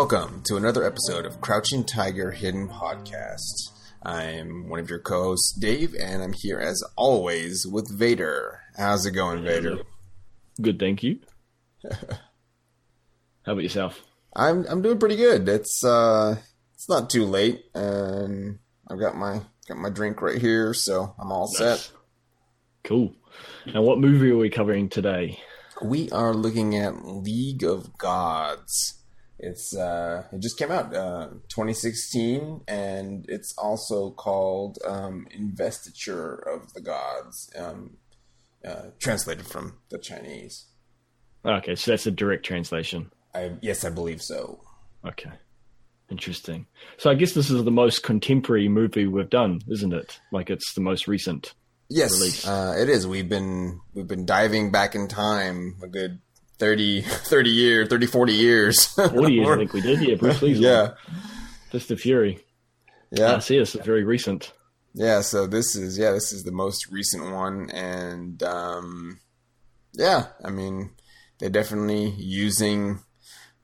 Welcome to another episode of Crouching Tiger Hidden Podcast. I'm one of your co hosts, Dave, and I'm here as always with Vader. How's it going, Vader? Good, thank you. How about yourself? I'm I'm doing pretty good. It's uh it's not too late and I've got my got my drink right here, so I'm all Nice. set. Cool. And what movie are we covering today? We are looking at League of Gods. It's uh it just came out uh 2016 and it's also called um Investiture of the Gods. Um uh, translated from the Chinese. Okay, so that's a direct translation. I yes, I believe so. Okay. Interesting. So I guess this is the most contemporary movie we've done, isn't it? Like it's the most recent. Yes, uh, it is. We've been we've been diving back in time a good 30, 30 years, 30, 40 years. 40 years, I think we did. Yeah, Bruce Lee's one. yeah, Fist of Fury. yeah, I see it's very recent. yeah. So this is yeah, this is the most recent one, and um, yeah, I mean they're definitely using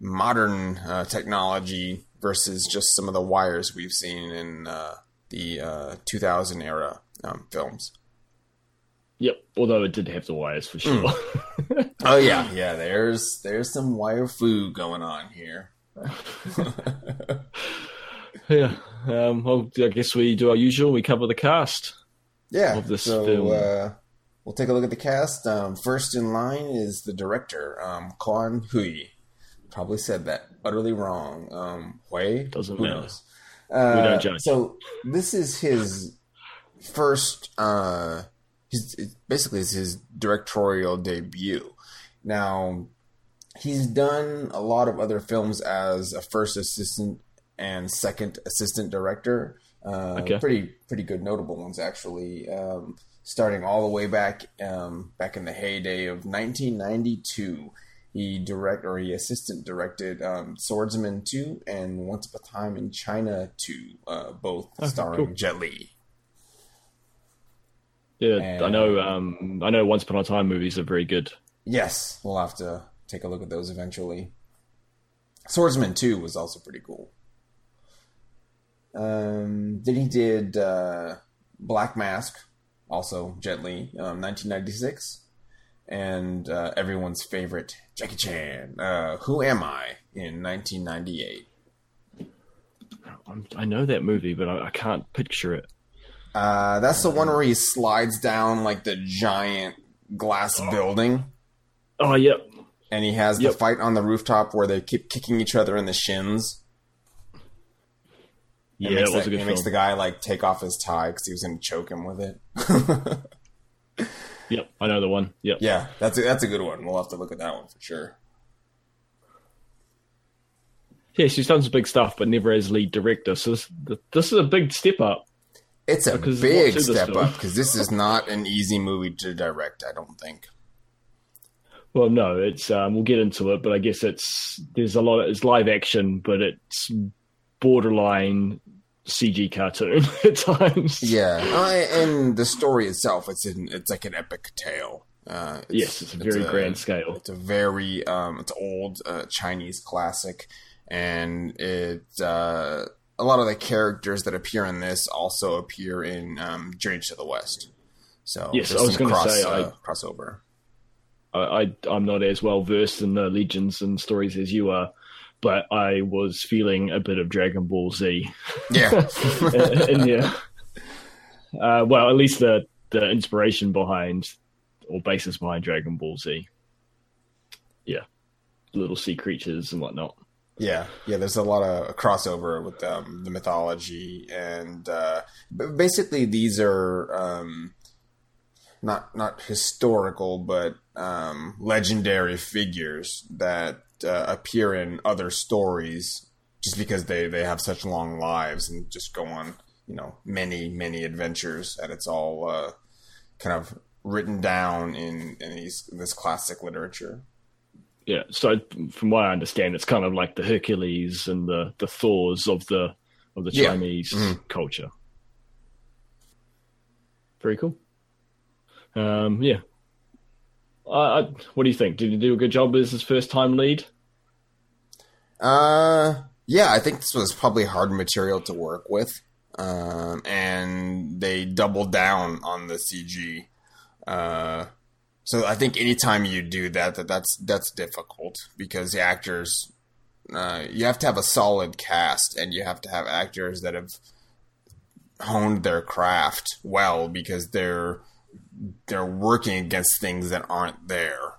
modern uh, technology versus just some of the wires we've seen in uh, the uh, 2000 era um, films. Yep. Although it did have the wires for sure. Oh yeah, yeah. There's there's some wire foo going on here. yeah. Um, well, I guess we do our usual. We cover the cast. Yeah. Of this so film. Uh, we'll take a look at the cast. Um, first in line is the director, um, Quan Hui. Probably said that utterly wrong. Um, Hui Doesn't Who matter. knows? Uh, don't judge. So this is his first. Uh, basically is his directorial debut. Now he's done a lot of other films as a first assistant and second assistant director. Uh, Okay. Pretty pretty good notable ones actually. Um, starting all the way back um, back in the heyday of 1992. He direct or he assistant directed um, Swordsman 2 and Once Upon a Time in China 2, uh, both Okay, starring cool. Jet Li. Yeah, And- I know. Um, I know. Once Upon a Time movies are very good. Yes, we'll have to take a look at those eventually. Swordsman 2 was also pretty cool. Um, then he did uh, Black Mask, also Jet Li, um, 1996. And uh, everyone's favorite, Jackie Chan, uh, Who Am I, in 1998. I'm, I know that movie, but I, I can't picture it. Uh, that's the one where he slides down like the giant glass building. Oh, yep. and he has Yep. the fight on the rooftop where they keep kicking each other in the shins. Yeah, it it makes, was that- a good it makes the guy like take off his tie because he was going to choke him with it. Yep, I know the one. Yep. yeah, that's a, that's a good one. We'll have to look at that one for sure. Yeah, she's done some big stuff, but never as lead director. So this, this is a big step up. It's a Because big step up because this is not an easy movie to direct. I don't think. Well, no, it's um, we'll get into it, but I guess it's there's a lot. Of, it's live action, but it's borderline CG cartoon at times. Yeah, uh, and the story itself, it's in, it's like an epic tale. Uh, Yes, it's a very grand scale. It's a very um, it's old uh, Chinese classic, and it uh, a lot of the characters that appear in this also appear in um, Journey to the West. So Yes, I was some gonna say, uh, I- crossover. I, I I'm not as well versed in the legends and stories as you are, but I was feeling a bit of Dragon Ball Z Yeah, in there. Uh, well, at least the the inspiration behind or basis behind Dragon Ball Z. Yeah, little sea creatures and whatnot. Yeah, yeah. There's a lot of crossover with um, the mythology, and uh, basically these are um, not not historical, but um, legendary figures that uh, appear in other stories, just because they they have such long lives and just go on, you know, many many adventures, and it's all uh, kind of written down in in these this classic literature. Yeah, so from what I understand, it's kind of like the Hercules and the the Thors of the of the Yeah. Chinese Mhm. culture. Very cool. Um, yeah. I, I, what do you think? Did he do a good job as his first time lead? Uh, yeah, I think this was probably hard material to work with, um, and they doubled down on the CG. Uh, so I think anytime you do that, that that's that's difficult because the actors, uh, you have to have a solid cast, and you have to have actors that have honed their craft well because they're they're working against things that aren't there.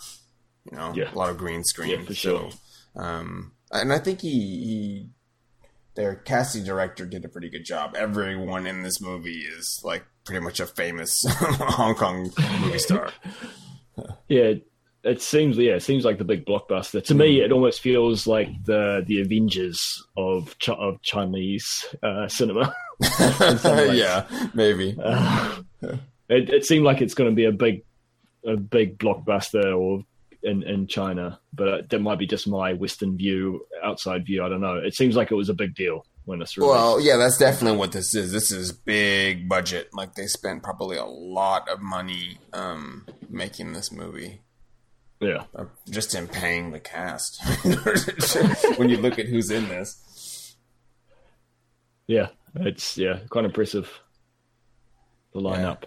You know, Yeah. a lot of green screen. Yeah, for sure. So, um, and I think he, he, their casting director did a pretty good job. Everyone in this movie is like pretty much a famous Hong Kong movie star. Yeah, it seems yeah, it seems like the big blockbuster. To Hmm. me, it almost feels like the the Avengers of Ch- of Chinese uh, cinema. yeah, maybe. Uh, it, it seemed like it's going to be a big a big blockbuster or in in China, but that might be just my Western view, outside view. I don't know. It seems like it was a big deal when it's released. Well, yeah, that's definitely what this is. This is big budget. Like they spent probably a lot of money um, making this movie. yeah, uh, just in paying the cast. when you look at who's in this, yeah, it's yeah, quite impressive. The lineup.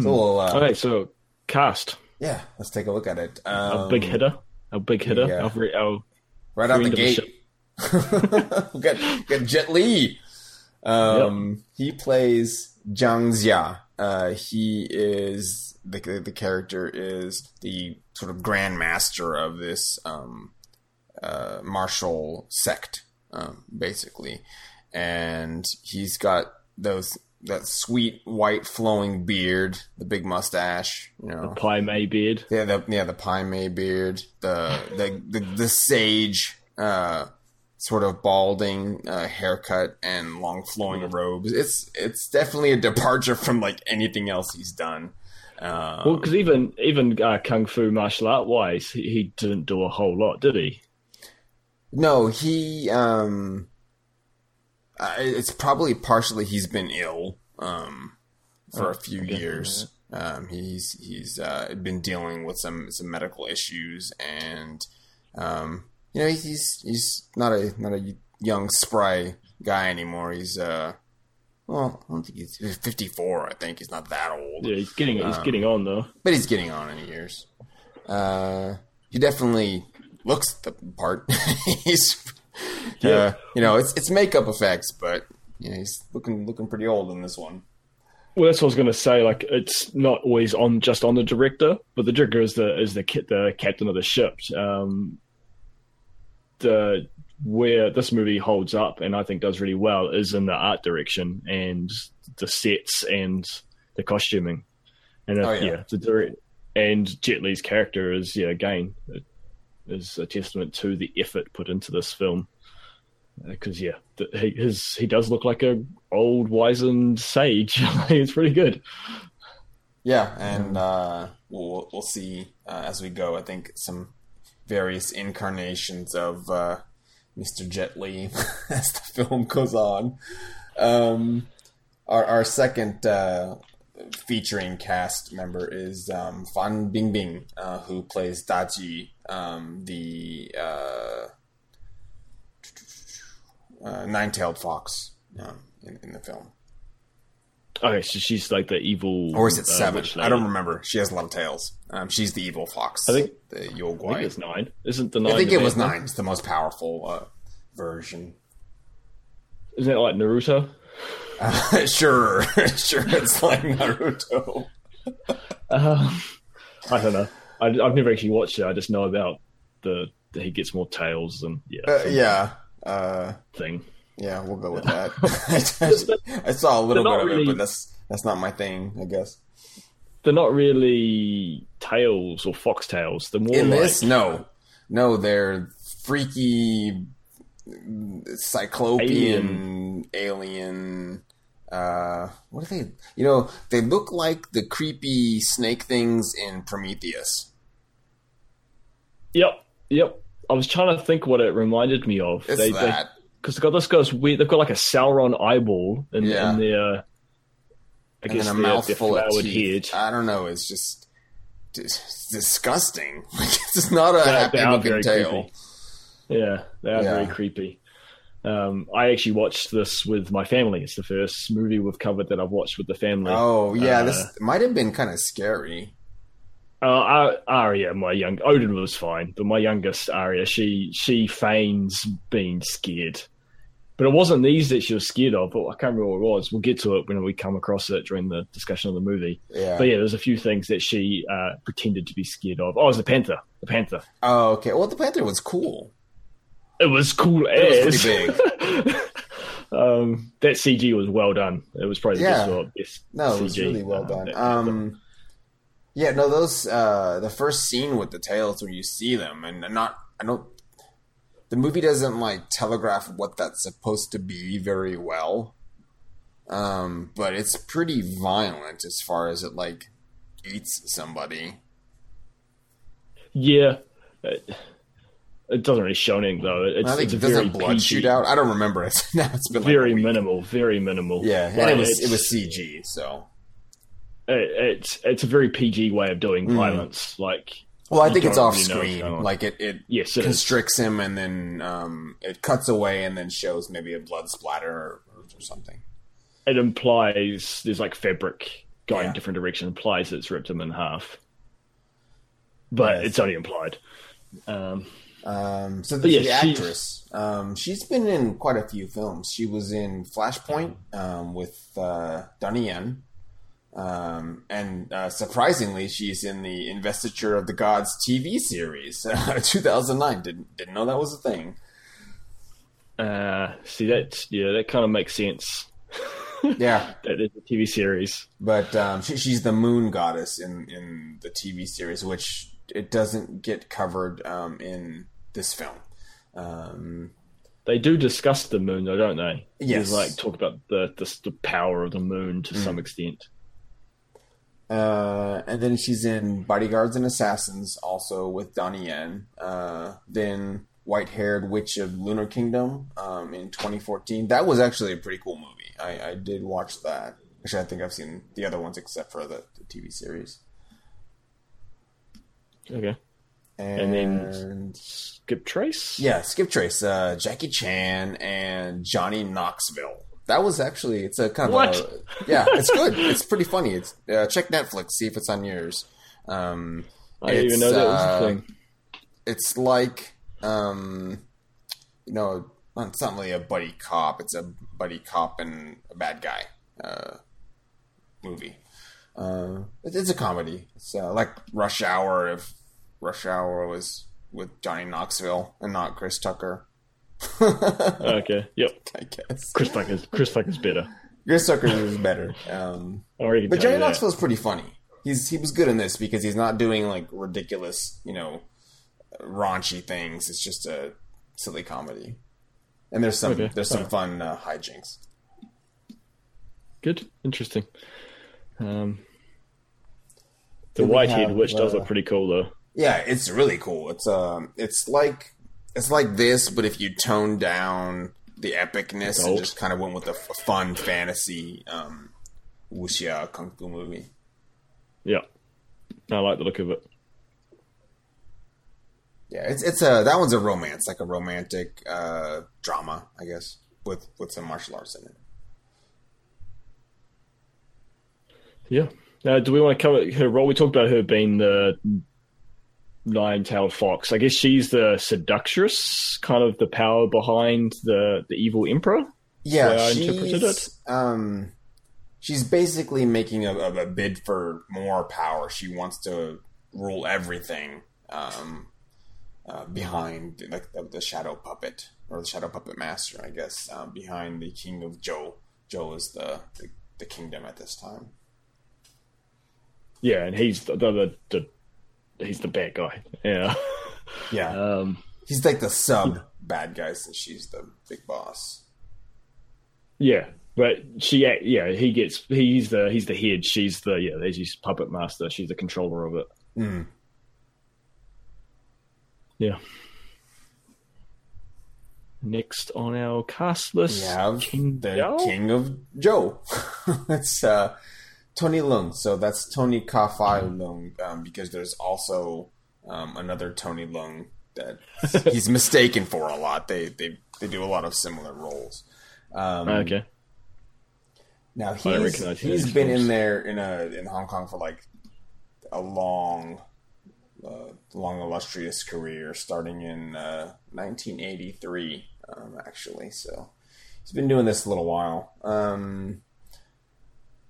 so we'll, uh, Okay, so cast. yeah, let's take a look at it. a Um, big hitter, a big hitter. yeah. Our, our, right out the the gate. we got, got Jet Li. Um, He plays Zhang Xia. Uh, he is the the character is the sort of grandmaster of this um, uh, martial sect, um, basically, and he's got those that sweet white flowing beard, the big mustache, you know, Pai Mei beard. yeah, the yeah the Pai Mei beard, the the the, the sage, uh, sort of balding uh, haircut and long flowing robes. It's it's definitely a departure from like anything else he's done. Um, Well, because even even uh, kung fu martial art wise, he, he didn't do a whole lot, did he? no, he um, uh, it's probably partially he's been ill um for a few okay. years. Um, he's he's uh, been dealing with some some medical issues, and um, you know he's he's not a not a young spry guy anymore. He's uh, well, I don't think he's, he's fifty four. I think he's not that old, Yeah, he's getting he's Um, getting on though. but he's getting on in years. Uh, he definitely looks the part. he's Yeah. uh, you know it's it's makeup effects, but you know he's looking looking pretty old in this one. Well, that's what I was going to say. Like, it's not always on just on the director, but the director is the is the the captain of the ship. Um, the where this movie holds up, and I think does really well, is in the art direction and the sets and the costuming. And uh, Oh, yeah. yeah. the direct and Jet Li's character is yeah again is a testament to the effort put into this film. Because yeah, th- he his he does look like a old wizened sage. it's pretty good. Yeah, and uh, we'll we'll see uh, as we go. I think some various incarnations of uh, Mr. Jet Li as the film goes on. Um, our our second uh, featuring cast member is um, Fan Bingbing, uh, who plays Daji, um, the uh, uh, nine-tailed fox um, in, in the film. Okay, so she's like the evil, Or is it uh, seven? I don't remember. She has a lot of tails. Um, she's the evil fox. I think- the I think it's nine. Isn't the nine? I think it was one? nine. It's the most powerful uh, version. Isn't it like Naruto? Uh, sure, sure. It's like Naruto. Um, I don't know. I, I've never actually watched it. I just know about the, that he gets more tails and yeah, Uh, yeah, uh, thing. Yeah. We'll go with that. I saw a little bit of it, but that's that's not my thing. I guess They're not really tails or foxtails. They're more in like this, no, no. They're freaky cyclopean alien. uh, what are they? You know, they look like the creepy snake things in Prometheus. Yep, yep. I was trying to think what it reminded me of. It's they, that. Because they, got this guy's weird. They've got like a Sauron eyeball in, Yeah. in their, I and guess a their, their mouthful of teeth. head. I don't know. It's just dis- disgusting. Like it's not a They- happy they looking tail. creepy. Yeah, they are Yeah. very creepy. Um, I actually watched this with my family. It's the first movie we've covered that I've watched with the family. Oh yeah, Uh, this might have been kind of scary. Uh, Ar- Aria, my young Odin was fine, but my youngest Aria, she she feigns being scared, but it wasn't these that she was scared of. But I can't remember what it was. We'll get to it when we come across it during the discussion of the movie. Yeah. But yeah, there's a few things that she uh, pretended to be scared of. Oh, it was the panther. The panther. Oh okay. Well, the panther was cool. It was cool It as. was pretty um, that CG was well done. It was probably the Yeah. best, best No, it was CG, really well uh, done. that- Um, yeah, no, those uh, the first scene with the tails where you see them, and not, I don't. The movie doesn't like telegraph what that's supposed to be very well, um, but it's pretty violent as far as it like eats somebody. yeah. It, it doesn't really show anything though. It's, I think it's doesn't very blood PG, shoot out. I don't remember it now. It's been very week. minimal, very minimal. Yeah, and Like, it was it was CG, so it's it's a very PG way of doing Mm. violence. Like well, I think it's off really screen. Like it, it yes, it is. constricts him and then um, it cuts away and then shows maybe a blood splatter or, or something. It implies there's like fabric going Yeah. different direction. Implies it's ripped him in half, but Yes. it's only implied. Um, Um, so the, yeah, the actress, um, she's been in quite a few films. She was in Flashpoint um, with uh, Donnie Yen. Um, and uh, surprisingly, she's in the Investiture of the Gods TV series, 2009. Didn't didn't know that was a thing. uh, see that? Yeah, that kind of makes sense. Yeah, That is a TV series. but um, she, she's the moon goddess in in the TV series, which it doesn't get covered um, in this film. Um, They do discuss the moon, though, don't they? Yes. There's, like talk about the, the the power of the moon to Mm. some extent. Uh, and then she's in Bodyguards and Assassins, also with Donnie Yen. Uh, then White Haired Witch of Lunar Kingdom um, in 2014. That was actually a pretty cool movie. I, I did watch that. Actually, I think I've seen the other ones except for the, the TV series. Okay. And, And then- Skip Trace. yeah, Skip Trace, uh, Jackie Chan, and Johnny Knoxville. That was actually it's a kind of What? a yeah, it's good. it's pretty funny. It's uh, check Netflix, see if it's on yours. Um, I didn't even know it's, that was uh, a thing. it's like um you know it's not really a buddy cop it's a buddy cop and a bad guy uh movie uh it- it's a comedy it's uh, like rush hour if rush hour was with johnny knoxville and not chris tucker Okay. Yep. i guess Chris Tucker's Chris Tucker's better. chris tucker is better um I already can but tell johnny you knoxville's pretty funny he's he was good in this because he's not doing like ridiculous you know raunchy things it's just a silly comedy and there's some Okay, there's some alright. fun uh, hijinks Good. Interesting. Um, the Then we Whitehead have, Witch does uh, look pretty cool, though. yeah it's really cool it's um it's like it's like this but if you tone down the epicness and just kind of went with a f- fun fantasy um wuxia kung fu movie Yeah. I like the look of it. yeah it's it's a that one's a romance like a romantic uh drama i guess with with some martial arts in it Yeah. Uh, do we want to cover her role? We talked about her being the nine-tailed fox. I guess she's the seductress, kind of the power behind the the evil emperor. Yeah, I interpreted she's um, she's basically making a, a bid for more power. She wants to rule everything um, uh, behind like the, the shadow puppet or the shadow puppet master, I guess, um, behind the king of Zhou. Zhou is the, the the kingdom at this time. Yeah, and he's the the, the he's the bad guy. Yeah. Yeah, Um, he's like the sub bad guy since she's the big boss. yeah, but she yeah he gets he's the he's the head. She's the yeah she's his puppet master. She's the controller of it. Mm. Yeah. Next on our cast list, We have King the? King of Zhou. that's uh, Tony Leung. So that's Tony Ka Fai Leung um, because there's also um, another Tony Leung that he's mistaken for a lot. They they they do a lot of similar roles. Um, okay. Now he's he's been in there in a in Hong Kong for like a long, uh, long illustrious career, starting in uh, 1983, um, actually. So he's been doing this a little while. Um,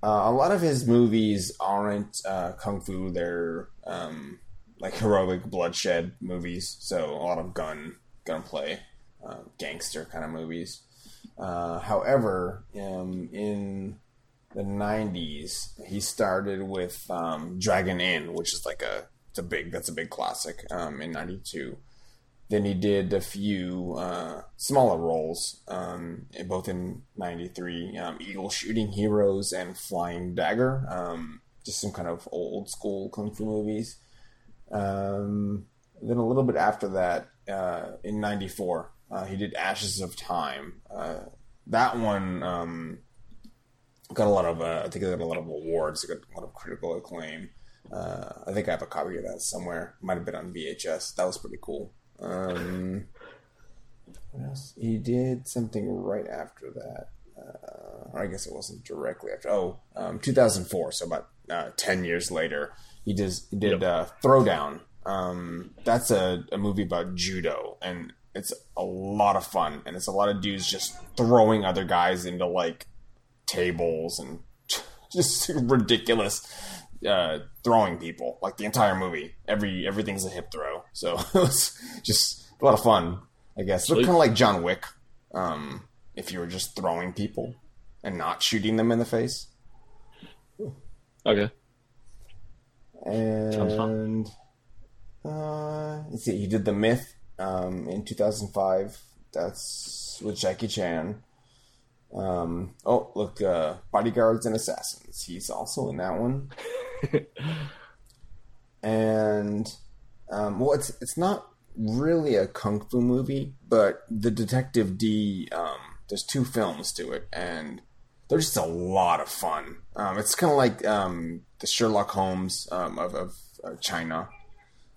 uh, a lot of his movies aren't uh, kung fu; they're um, like heroic bloodshed movies. So a lot of gun gunplay, uh, gangster kind of movies. Uh, however, um, in the '90s, he started with um, Dragon Inn, which is like a it's a big that's a big classic um, in '92. Then he did a few uh, smaller roles, um, both in '93, um, Eagle Shooting Heroes and Flying Dagger, um, just some kind of old school kung fu movies. Um, then a little bit after that, uh, in '94, uh, he did Ashes of Time. Uh, that one um, got a lot of, uh, I think it got a lot of awards. It got a lot of critical acclaim. Uh, I think I have a copy of that somewhere. Might have been on VHS. That was pretty cool. Um, what else? He did something right after that. Uh, I guess it wasn't directly after. Oh, um, 2004. So about uh, 10 years later, he does he did uh, Throwdown. Um, that's a, a movie about judo, and it's a lot of fun. And it's a lot of dudes just throwing other guys into like tables and just ridiculous uh, throwing people. Like the entire movie, every everything's a hip throw. So it was just a lot of fun. I guess look kind of like John Wick. Um, if you were just throwing people and not shooting them in the face. Okay. And uh, let's see, he did the Myth um, in 2005. That's with Jackie Chan. Um, oh, look, uh, Bodyguards and Assassins. He's also in that one. and um, well, it's it's not really a kung fu movie, but the Detective Dee. Um, there's two films to it, and they're just a lot of fun. Um, it's kind of like um, the Sherlock Holmes um, of, of uh, China.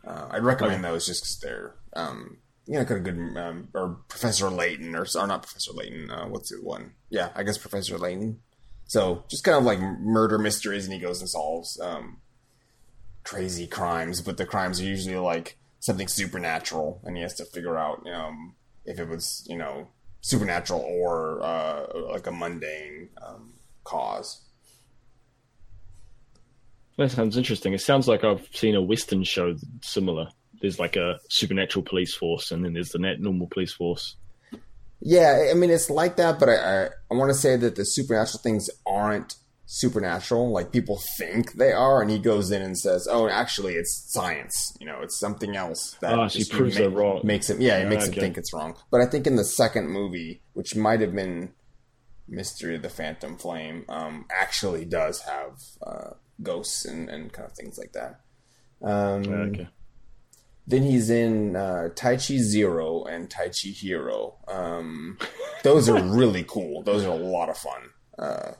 Uh, I'd recommend those just because they're um, you know kind of good. Um, or Professor Layton, or, or not Professor Layton. Uh, what's the one? Yeah, I guess Professor Layton. So just kind of like murder mysteries, and he goes and solves um, crazy crimes, but the crimes are usually like something supernatural, and he has to figure out um, if it was you know supernatural or uh, like a mundane um, cause. That sounds interesting. It sounds like I've seen a Western show similar. There's like a supernatural police force, and then there's the normal police force. Yeah, I mean it's like that, but I I, I want to say that the supernatural things aren't supernatural. Like people think they are, and he goes in and says, "Oh, actually, it's science. You know, it's something else." That Ah, so he just proves they're wrong. Makes him, yeah, it makes him think it's wrong. But I think in the second movie, which might have been Mystery of the Phantom Flame, um, actually does have uh, ghosts and, and kind of things like that. Um, Okay. Then he's in uh, Tai Chi Zero and Tai Chi Hero. Um, those are really cool. Those are a lot of fun. Uh,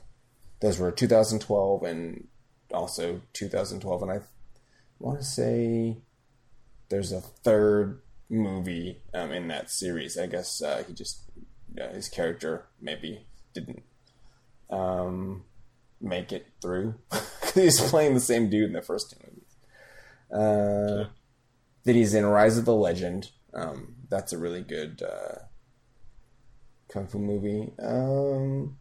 those were 2012 and also 2012, and I want to say there's a third movie um, in that series. I guess uh, he just uh, his character maybe didn't um, make it through. he's playing the same dude in the first two movies. Uh, Then he's in Rise of the Legend. Um, that's a really good uh, kung fu movie. Um,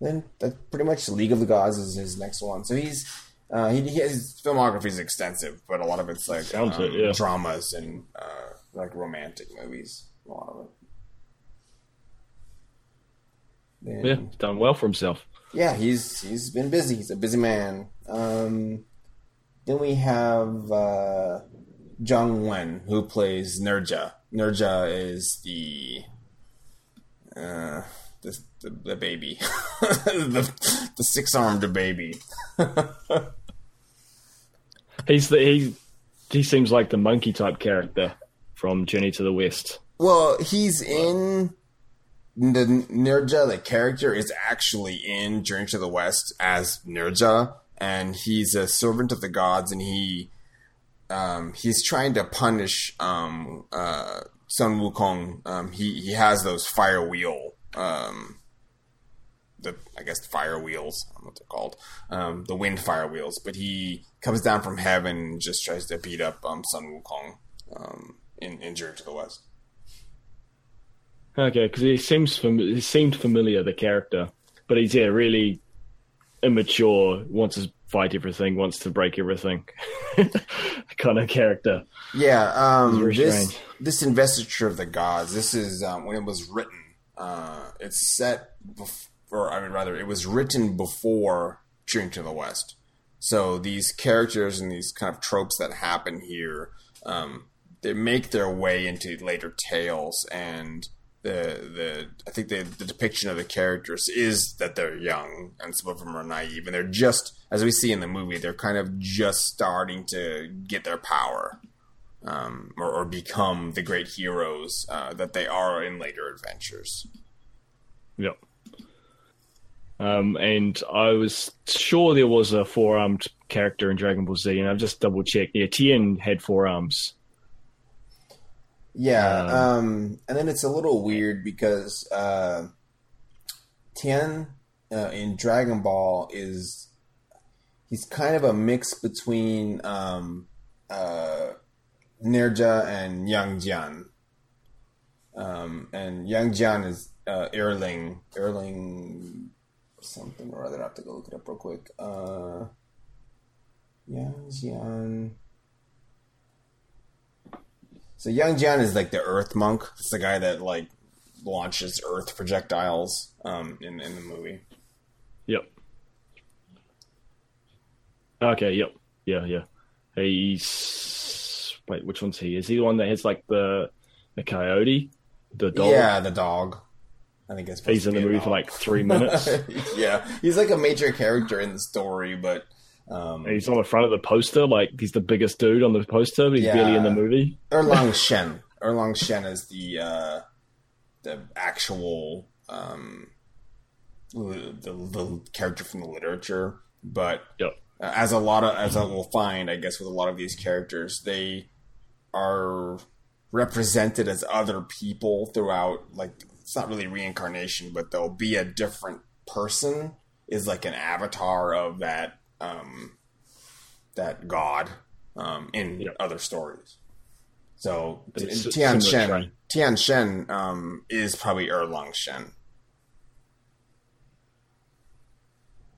then that's pretty much League of the Gods is his next one. So he's uh, he, he his filmography is extensive, but a lot of it's like Sounds um, it, yeah. dramas and uh, like romantic movies. A lot of it. Then, Yeah, done well for himself. yeah, he's he's been busy. He's a busy man. Um, then we have uh, Zhang Wen, who plays Nezha. Nezha is the uh, the, the, the baby, the, the six armed baby. He's the he. He seems like the monkey type character from Journey to the West. Well, he's in the Nezha. The character is actually in Journey to the West as Nezha, and he's a servant of the gods, and he um, he's trying to punish um, uh, Sun Wukong. Um, he he has those fire wheel, um, the I guess fire wheels. I don't know what they're called, um, the wind fire wheels. But he comes down from heaven and just tries to beat up um, Sun Wukong um, in in Journey to the West. Okay, because he seems fam- he seemed familiar, the character, but he's yeah really immature. Wants to fight everything, wants to break everything, kind of character. Yeah, um, this strange. this investiture of the gods. This is um, when it was written. Uh, it's set, before, I mean, rather, it was written before Journey to the West. So these characters and these kind of tropes that happen here, um, they make their way into later tales, and the the I think the the depiction of the characters is that they're young, and some of them are naive, and they're just as we see in the movie, they're kind of just starting to get their power um, or, or become the great heroes uh, that they are in later adventures. Yep. Um, and I was sure there was a four armed character in Dragon Ball Z, and I've just double checked. Yeah, Tien had four arms. Yeah, Um, um, and then it's a little weird because uh, Tien uh, in Dragon Ball is he's kind of a mix between um, uh, Nezha and Yang Jian. Um, and Yang Jian is uh, Erlang Erlang something or other. I have to go look it up real quick. Uh, Yang Jian. So Yang Jian is like the Earth monk. It's the guy that like launches Earth projectiles um, in in the movie. Yep. Okay. Yep. Yeah. Yeah. He's wait. Which one's he? Is he the one that has like the the coyote, the dog? Yeah, the dog. I think it's He's in the movie for like three minutes. yeah, he's like a major character in the story, but um, And he's on the front of the poster, like he's the biggest dude on the poster, but he's barely in the movie. Erlang Shen. Erlang Shen is the uh, the actual um, the, the the character from the literature, but Yep. as a lot of as I will find, I guess with a lot of these characters, they are represented as other people throughout. Like it's not really reincarnation, but they'll be a different person. Is like an avatar of that um, that god um, in Yep. other stories. So it's Tian Shen. Tian Shen um, is probably Erlang Shen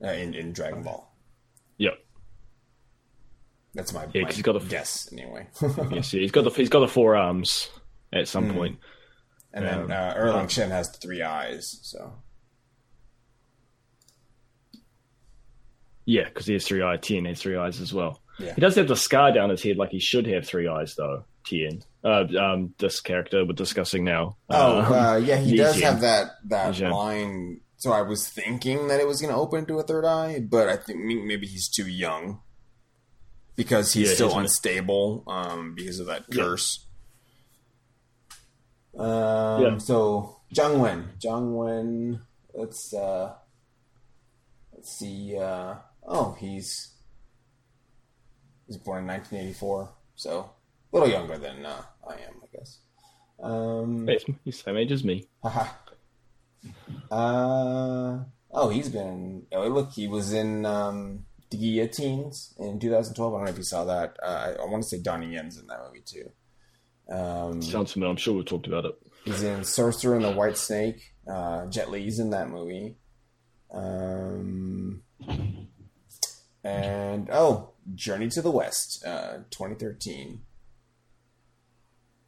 uh, in in Dragon Ball. Yep. That's my, Yeah, my he's got the- guess anyway. Yes, yeah, he's got the he's got the four arms at some Hmm. point. and then Um, uh, Erlang Shen has three eyes. So Yeah, because he has three eyes. Tien has three eyes as well. Yeah. He does have the scar down his head, like he should have three eyes, though. Tien, uh, um, this character we're discussing now. oh Um, uh, yeah, he does Jin. have that that Jin. line. So I was thinking that it was going to open to a third eye, but I think maybe he's too young because he's Yeah, still unstable um, because of that Yeah. curse. Um, Yeah. So Zhang Wen, Zhang Wen. Let's uh, let's see. Uh, oh, he's he's born in 1984, so a little younger than uh, I am, I guess. Um, He's he's the same age as me. haha. uh, oh, he's been. Oh, look, he was in um, the Guillotines in 2012. I don't know if you saw that. Uh, I, I want to say Donnie Yen's in that movie too. Um, Sounds familiar. I'm sure we talked about it. He's in Sorcerer and the White Snake. Uh, Jet Li's in that movie. Um, and oh, Journey to the West, uh, 2013.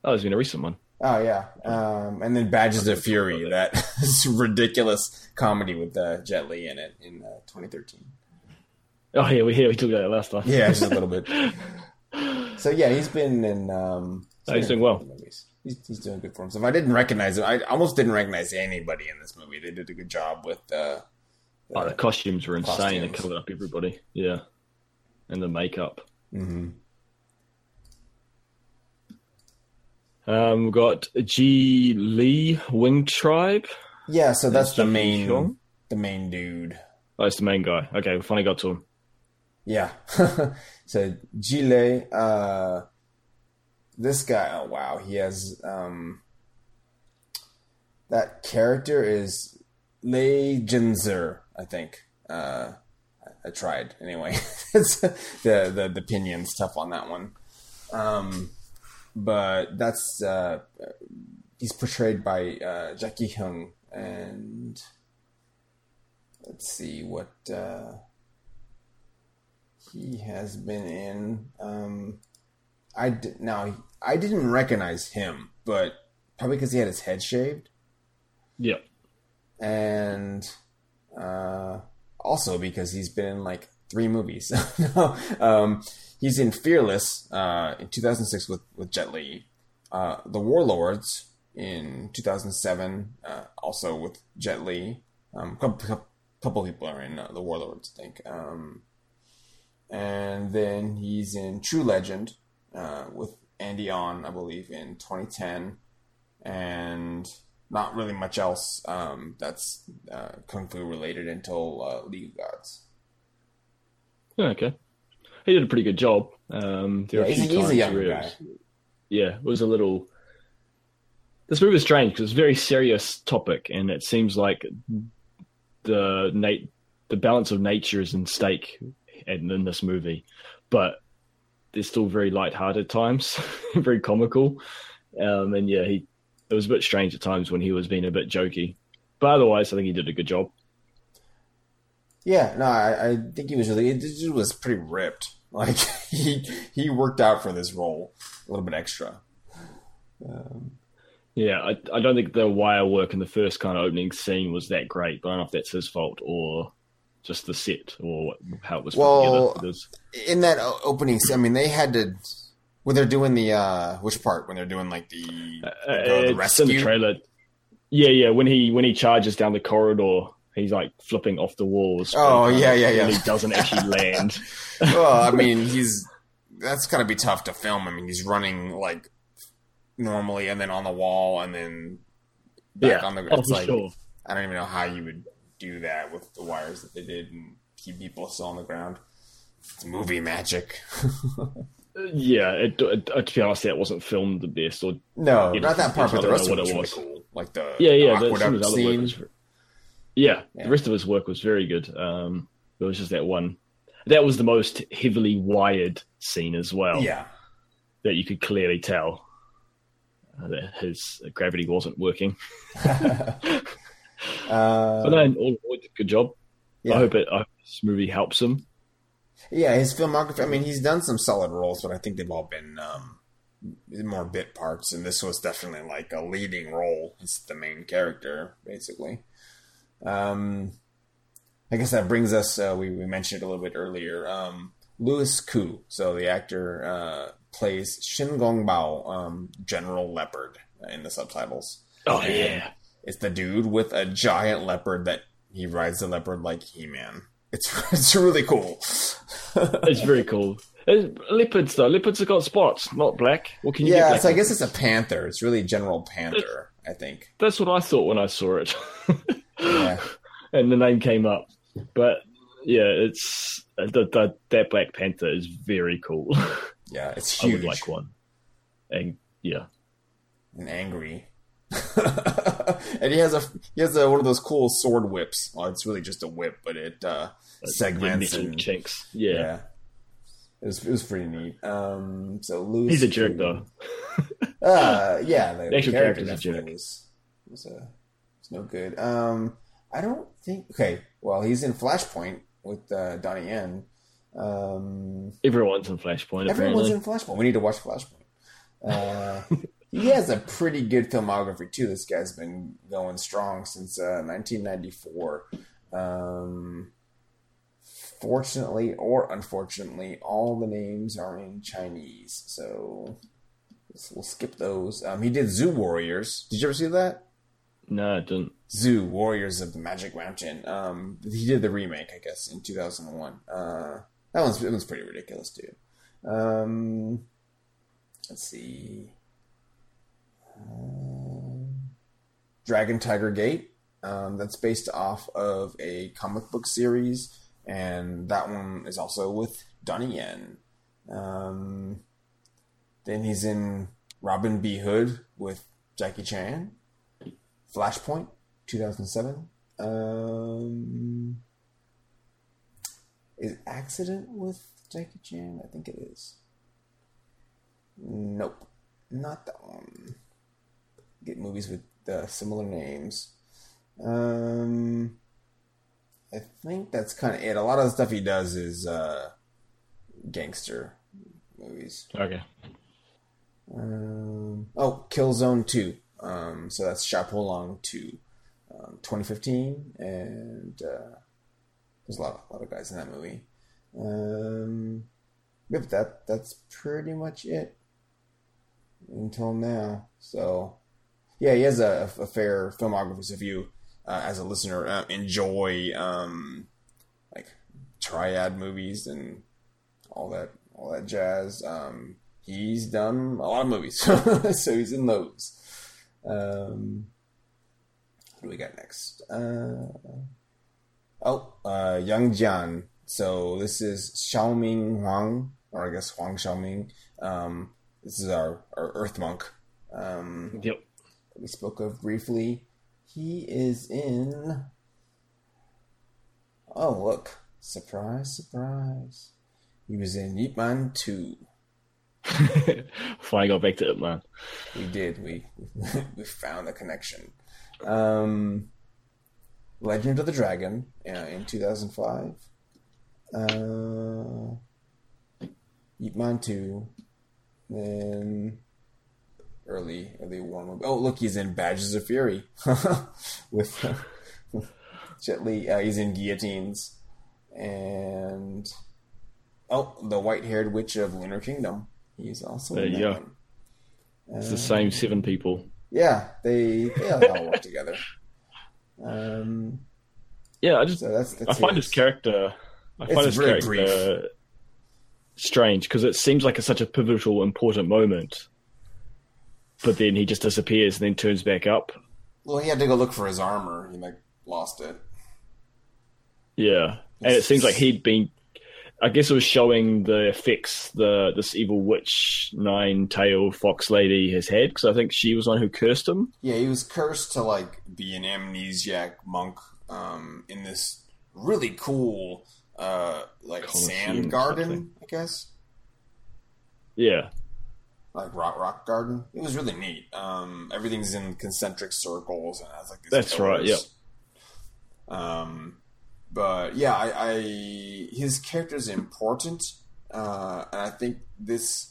Oh, there's been a recent one. Oh yeah, um, and then Badges of Fury, that ridiculous comedy with uh, Jet Li in it in uh, 2013. Oh yeah, we yeah we talked about it last time. Yeah, just a little bit. So yeah, he's been in. Um, Oh, he's doing well. Movies. He's, he's doing good for himself. I didn't recognize him. I almost didn't recognize anybody in this movie. They did a good job with. Uh, Oh, the costumes were insane. They covered up everybody. Yeah, and the makeup. hmm Um, we've got G Lee Wing Tribe. Yeah, so that's the main Chong? the main dude. Oh, it's the main guy. Okay, we finally got to him. Yeah. so Gile, uh, this guy, oh wow, he has um, that character is Lei Jinzer, I think. Uh, I tried anyway. the, the the opinion's tough on that one. Um, but that's uh, he's portrayed by uh, Jacky Heung, and let's see what uh, he has been in. Um, I did, now I didn't recognize him, but probably because he had his head shaved. Yep. And uh, also because he's been in like three movies. um, he's in Fearless uh, in 2006 with with Jet Li, uh, The Warlords in 2007, uh, also with Jet Li. Um, a couple, couple people are in uh, The Warlords, I think. Um, and then he's in True Legend uh, with Andy On, I believe, in 2010, and not really much else um, that's uh, kung fu related until uh, League of Gods. okay, he did a pretty good job. Um, yeah, he's, he's a young guy. Was, yeah, it was a little. This movie is strange because it's a very serious topic, and it seems like the nat- the balance of nature is in stake in, in this movie, but they're still very light-hearted times, very comical. Um, and yeah, he it was a bit strange at times when he was being a bit jokey, but otherwise, I think he did a good job. Yeah, no, I, I think he was really. It was pretty ripped. Like he he worked out for this role a little bit extra. Um, yeah, I, I don't think the wire work in the first kind of opening scene was that great. But I don't know if that's his fault or just the set or how it was together. well, In that opening, scene, I mean, they had to when they're doing the uh which part when they're doing like the, uh, the, the rescue the trailer. Yeah, yeah. When he when he charges down the corridor, he's like flipping off the walls. Oh yeah, yeah, yeah. he doesn't actually land. well, I mean, he's that's gotta be tough to film. I mean, he's running like normally and then on the wall and then back yeah. on the. Oh, it's like sure. I don't even know how you would do that with the wires that they did and keep people still on the ground. It's movie magic. yeah, it, it, to be honest, it wasn't filmed the best. Or no, not that part, but the rest of it was, really cool. Like the yeah, yeah, the, some of his other work was, yeah, yeah, the rest of his work was very good. Um, it was just that one. That was the most heavily wired scene as well. Yeah, that you could clearly tell uh, that his gravity wasn't working. Uh, but then, all, all good job. Yeah. I hope it. I hope this movie helps him. Yeah, his filmography. I mean, he's done some solid roles, but I think they've all been um, more bit parts, and this was definitely like a leading role. It's the main character, basically. Um, I guess that brings us. Uh, we we mentioned it a little bit earlier. Um, Louis Koo, so the actor uh, plays Shin Gong Bao, um, General Leopard, in the subtitles. Oh and, yeah it's the dude with a giant leopard that he rides the leopard like He Man. It's it's really cool. it's very cool. It's leopards though, leopards have got spots, not black. What can you? Yeah, so I guess it's a panther. It's really General Panther. I think that's what I thought when I saw it. yeah, and the name came up, but yeah, it's uh, the, the, that Black Panther is very cool. Yeah, it's huge. I would like one, and yeah, and angry. and he has a he has a, one of those cool sword whips. Well, it's really just a whip, but it uh, segments and chinks. Yeah. yeah. It was, it was pretty neat. Um, so Louis he's a jerk though. uh, yeah, the, the actual character a jerk. Was, was, uh, was no good. Um, I don't think. Okay, well, he's in Flashpoint with uh, Donnie Yen. Um, everyone's in Flashpoint. Everyone's apparently. in Flashpoint. We need to watch Flashpoint. Uh, he has a pretty good filmography too. This guy's been going strong since uh, 1994. Um, fortunately or unfortunately, all the names are in Chinese, so we'll skip those. Um, he did Zu Warriors. Did you ever see that? No, I didn't. Zu Warriors of the Magic Mountain. Um, he did the remake, I guess, in 2001. Uh, that one's it was pretty ridiculous too. Um, let's see. Dragon Tiger Gate. Um, that's based off of a comic book series and that one is also with Donnie Yen. Um, then he's in Robin B. Hood with Jackie Chan. Flashpoint, 2007. Um, is Accident with Jackie Chan? I think it is. Nope, not that one. Get movies with uh, similar names. Um, I think that's kind of it. A lot of the stuff he does is uh, gangster movies. Okay. Um, oh, Kill Zone 2. Um, so that's Sha Po Lang 2. Um, 2015. And uh, there's a lot, of, a lot of guys in that movie. Um, yep, that, that's pretty much it until now. So, yeah, he has a, a fair filmography. So if you, uh, as a listener, uh, enjoy um, like triad movies and all that all that jazz. Um, he's done a lot of movies, so he's in those. Um, what do we got next? Uh, oh, uh, Yang Jian. So this is Xiaoming Huang, or I guess Huang Xiaoming. Um, this is our, our Earth Monk. Um, Yep. That we spoke of briefly. He is in. Oh, look. Surprise, surprise. He was in Ip Man 2. Finally got back to it, man. We did. We we found the connection. Um, Legend of the Dragon uh, in 2005. Uh, Ip Man 2. Then early early war movie. Oh, look, he's in Badges of Fury with uh, Jet Li. Uh, he's in Guillotines. And oh, the white-haired witch of Lunar Kingdom. He's also There in you one. It's the same seven people. yeah, they they all work together. Um, Yeah, I just so that's, that's I find his. character. I It's find his very character strange because it seems like it's such a pivotal, important moment, but then he just disappears and then turns back up. Well, he had to go look for his armor. He like lost it. Yeah, and it seems like he'd been. I guess it was showing the effects the this evil witch nine tailed fox lady has had because I think she was the one who cursed him. Yeah, he was cursed to like be an amnesiac monk um, in this really cool uh, like sand garden. I guess, Yeah, like rock rock garden. It was really neat. Um, everything's in concentric circles and has like these That's right, yeah. Um, but yeah, I, I his character's important, uh, and I think this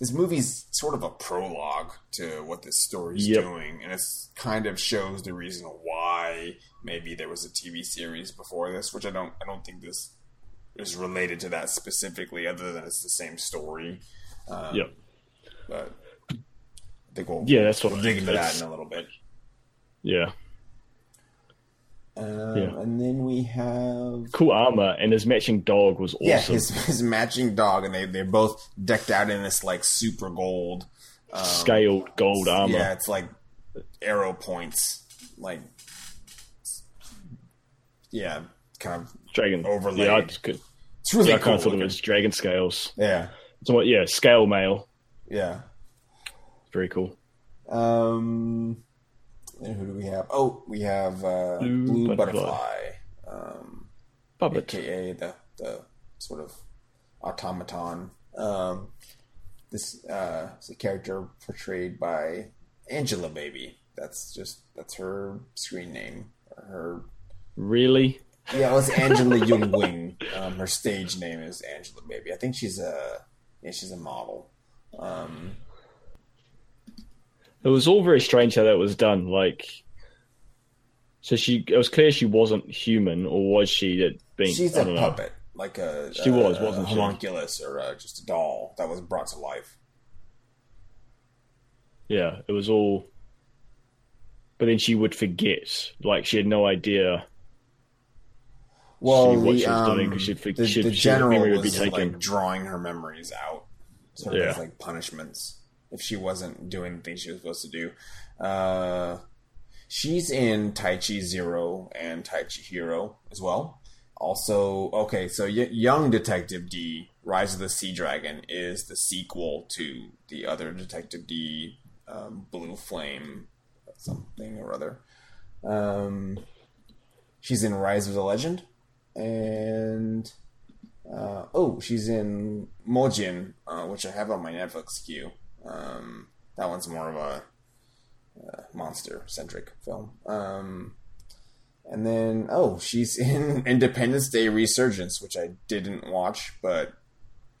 this movie's sort of a prologue to what this story's Yep. doing, and it's kind of shows the reason why maybe there was a TV series before this, which I don't I don't think this is related to that specifically, other than it's the same story. Um, Yep. But I think we'll Yeah, that's what we'll dig into that in a little bit. yeah, Um, Yeah. And then we have cool armor and his matching dog was awesome. yeah his his matching dog, and they they're both decked out in this like super gold um, Scaled gold armor. Yeah, it's like arrow points, like yeah, kind of. Dragon Overlaid. Yeah, I just could. It's really Yeah, I cool. kind of thought it looking. was dragon scales. Yeah, So what? Yeah, scale mail. Yeah. Very cool. Um, and who do we have? Oh, we have uh, Blue Blue, Butterfly. Butterfly, um, Puppet. aka the the sort of automaton. Um, this uh, is a character portrayed by Angelababy. That's just that's her screen name. Her Really? yeah, well, it's Angela Yeung Wing. Um, her stage name is Angelababy. I think she's a yeah, she's a model. Um, It was all very strange how that was done. Like, so she. It was clear she wasn't human, or was she? That being. she's I a don't know. puppet, like a She a- was, a wasn't she? homunculus or uh just a doll that was brought to life. Yeah, it was all. But then she would forget. Like she had no idea. Well, See what the, she was doing, um, 'cause she'd fi- the, she'd- the she'd- general be was taken. like drawing her memories out, sort of Yeah. as like punishments if she wasn't doing the things she was supposed to do. Uh, she's in Tai Chi Zero and Tai Chi Hero as well. also, okay, so y- Young Detective Dee, Rise of the Sea Dragon, is the sequel to the other Detective Dee, um, Blue Flame, something or other. Um, she's in Rise of the Legend, and uh, oh, she's in Mojin, uh, which I have on my Netflix queue. Um, that one's more of a uh, monster centric film. Um, and then, oh, she's in Independence Day Resurgence, which I didn't watch, but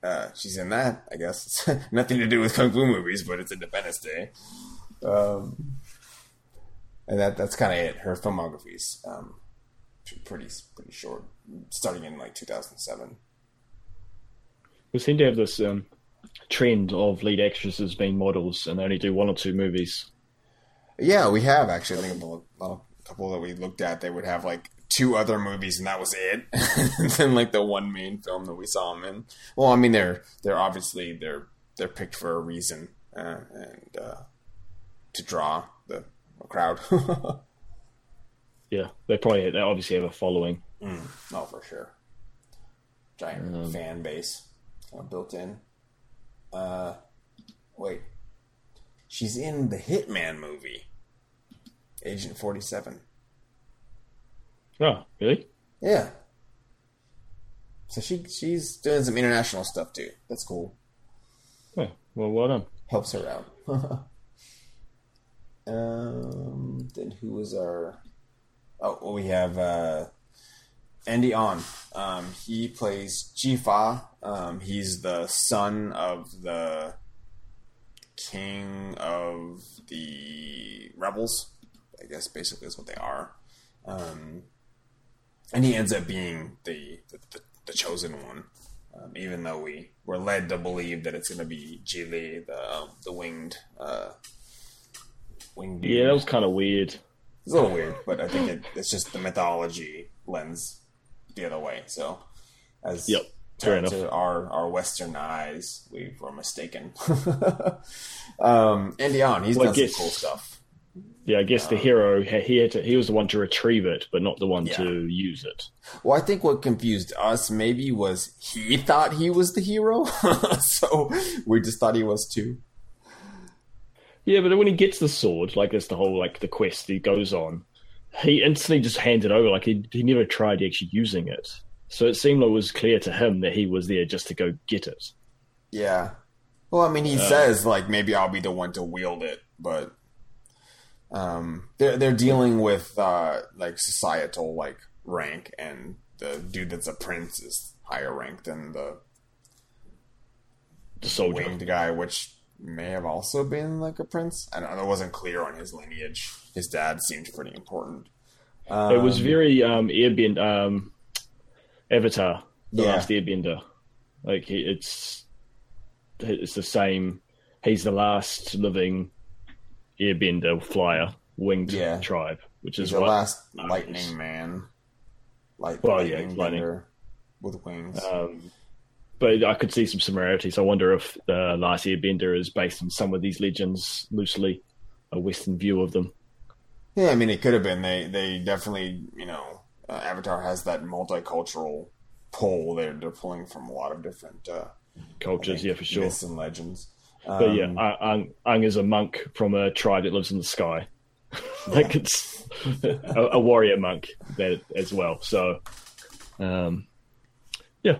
uh, she's in that. I guess it's nothing to do with kung fu movies, but it's Independence Day. Um, and that that's kind of it. Her filmography's um, pretty pretty short, starting in like 2007. We seem to have this um, trend of lead actresses being models and they only do one or two movies. Yeah, we have actually. I think a, a couple that we looked at, they would have like two other movies and that was it. then like the one main film that we saw them in. Well, I mean they're they're obviously they're they're picked for a reason uh, and uh, to draw the crowd. yeah, they probably they obviously have a following. Mm, oh, for sure. Giant um, fan base uh, built in. Uh, wait, she's in the Hitman movie. Agent 47. Oh, really? Yeah. So she she's doing some international stuff too. That's cool. Yeah, well, well done. Helps her out. um, then who was our? Oh, well, we have uh, Andy On. Um, he plays Jifa. Um, he's the son of the king of the rebels. I guess basically is what they are. Um, and he ends up being the the, the, the chosen one, um, even though we were led to believe that it's going to be Jili, the um, the winged uh, winged. Yeah, that was kind of weird. It's a little weird, but I think it, it's just the mythology lens the other way. So, as yep, to, to our our Western eyes, we were mistaken. um, Andy On, he's well, done some cool stuff. Yeah, I guess the hero he had to, he was the one to retrieve it, but not the one yeah. to use it. Well, I think what confused us maybe was he thought he was the hero, so we just thought he was too. Yeah, but when he gets the sword, like that's the whole like the quest he goes on, he instantly just hands it over. Like he he never tried actually using it, so it seemed like it was clear to him that he was there just to go get it. Yeah. Well, I mean, he uh, says like maybe I'll be the one to wield it, but um, they're they're dealing with uh, like societal like rank, and the dude that's a prince is higher ranked than the the soldier winged guy, which may have also been like a prince. I don't know. It wasn't clear on his lineage. His dad seemed pretty important. Um, it was very um, Airbend, um, Avatar, the yeah. last Airbender. Like he, it's it's the same. He's the last living airbender flyer winged yeah. tribe, which is the last lightning man. Light, well, lightning yeah, lightning with wings. Um, but I could see some similarities. I wonder if the last airbender is based on some of these legends loosely, a Western view of them. Yeah, I mean, it could have been. They they definitely, you know, uh, Avatar has that multicultural pull. They're they're pulling from a lot of different uh, cultures, yeah, for sure, myths and legends. Um, but yeah, um, Ang, Ang is a monk from a tribe that lives in the sky. like it's a, a, warrior monk that as well. So, um, yeah.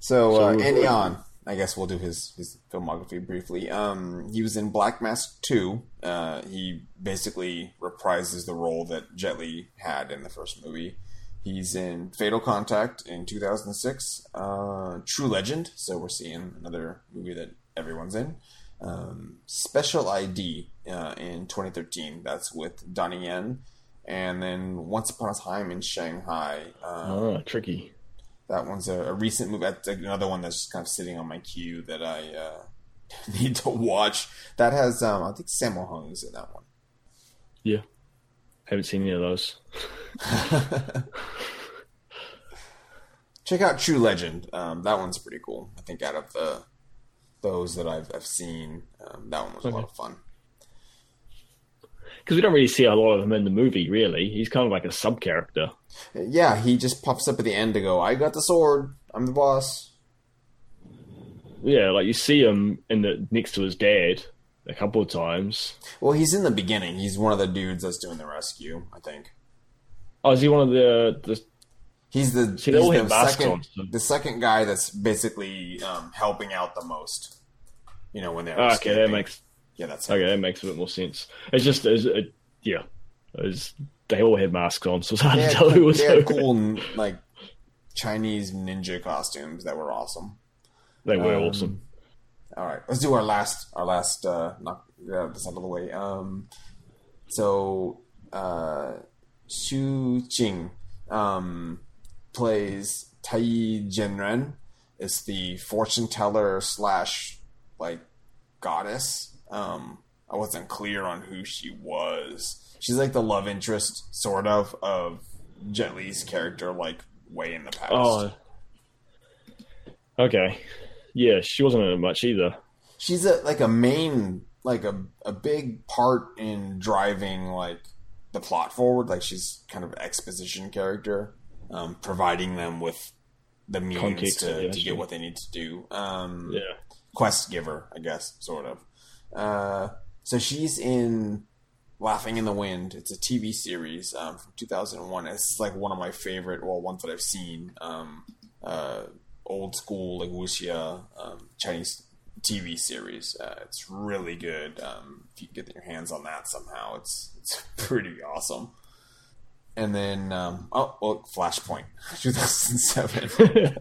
So, so uh, Andy On, I guess we'll do his his filmography briefly. Um, he was in Black Mask Two. Uh, he basically reprises the role that Jet Li had in the first movie. He's in Fatal Contact in 2006, uh, True Legend. So we're seeing another movie that everyone's in. Um, Special ID uh, in 2013. That's with Donnie Yen. And then Once Upon a Time in Shanghai. Um, oh, tricky. That one's a, a, recent movie. That's another one that's just kind of sitting on my queue that I uh, need to watch. That has, um, I think Sammo Hung is in that one. Yeah. Haven't seen any of those. Check out True Legend. Um, that one's pretty cool. I think out of the those that I've, I've seen. Um, that one was okay. a lot of fun. Because we don't really see a lot of him in the movie. Really, he's kind of like a sub character. Yeah, he just pops up at the end to go, "I got the sword. I'm the boss." Yeah, like you see him in the next to his dad a couple of times. Well, he's in the beginning. He's one of the dudes that's doing the rescue. I think. Oh, is he one of the the? He's the See, he's the second the second guy that's basically um, helping out the most. You know when they're Oh, okay, that makes yeah that's okay, that makes a bit more sense. It's just, it's, it, yeah, it's, they all had masks on, so it's hard They to had, tell who was they who. had cool like Chinese ninja costumes that were awesome. They were Um, awesome. All right, let's do our last our last uh knock uh, this out of the way. Um so uh Xu Qing um plays Tai Jinren is the fortune teller slash like goddess. Um I wasn't clear on who she was. She's like the love interest sort of of Jet Li's character like way in the past. Oh, okay, yeah, she wasn't in it much either. she's a like a main like a a big part in driving like the plot forward. Like she's kind of exposition character um providing them with the means Context, to, yeah, to get what they need to do. Um Yeah, quest giver i guess sort of uh so she's in laughing in the wind. It's a tv series um from 2001 it's like one of my favorite well ones that i've seen um uh old school like wuxia um, chinese tv series. Uh, it's really good. Um if you can get your hands on that somehow it's it's pretty awesome. And then um oh well flashpoint 2007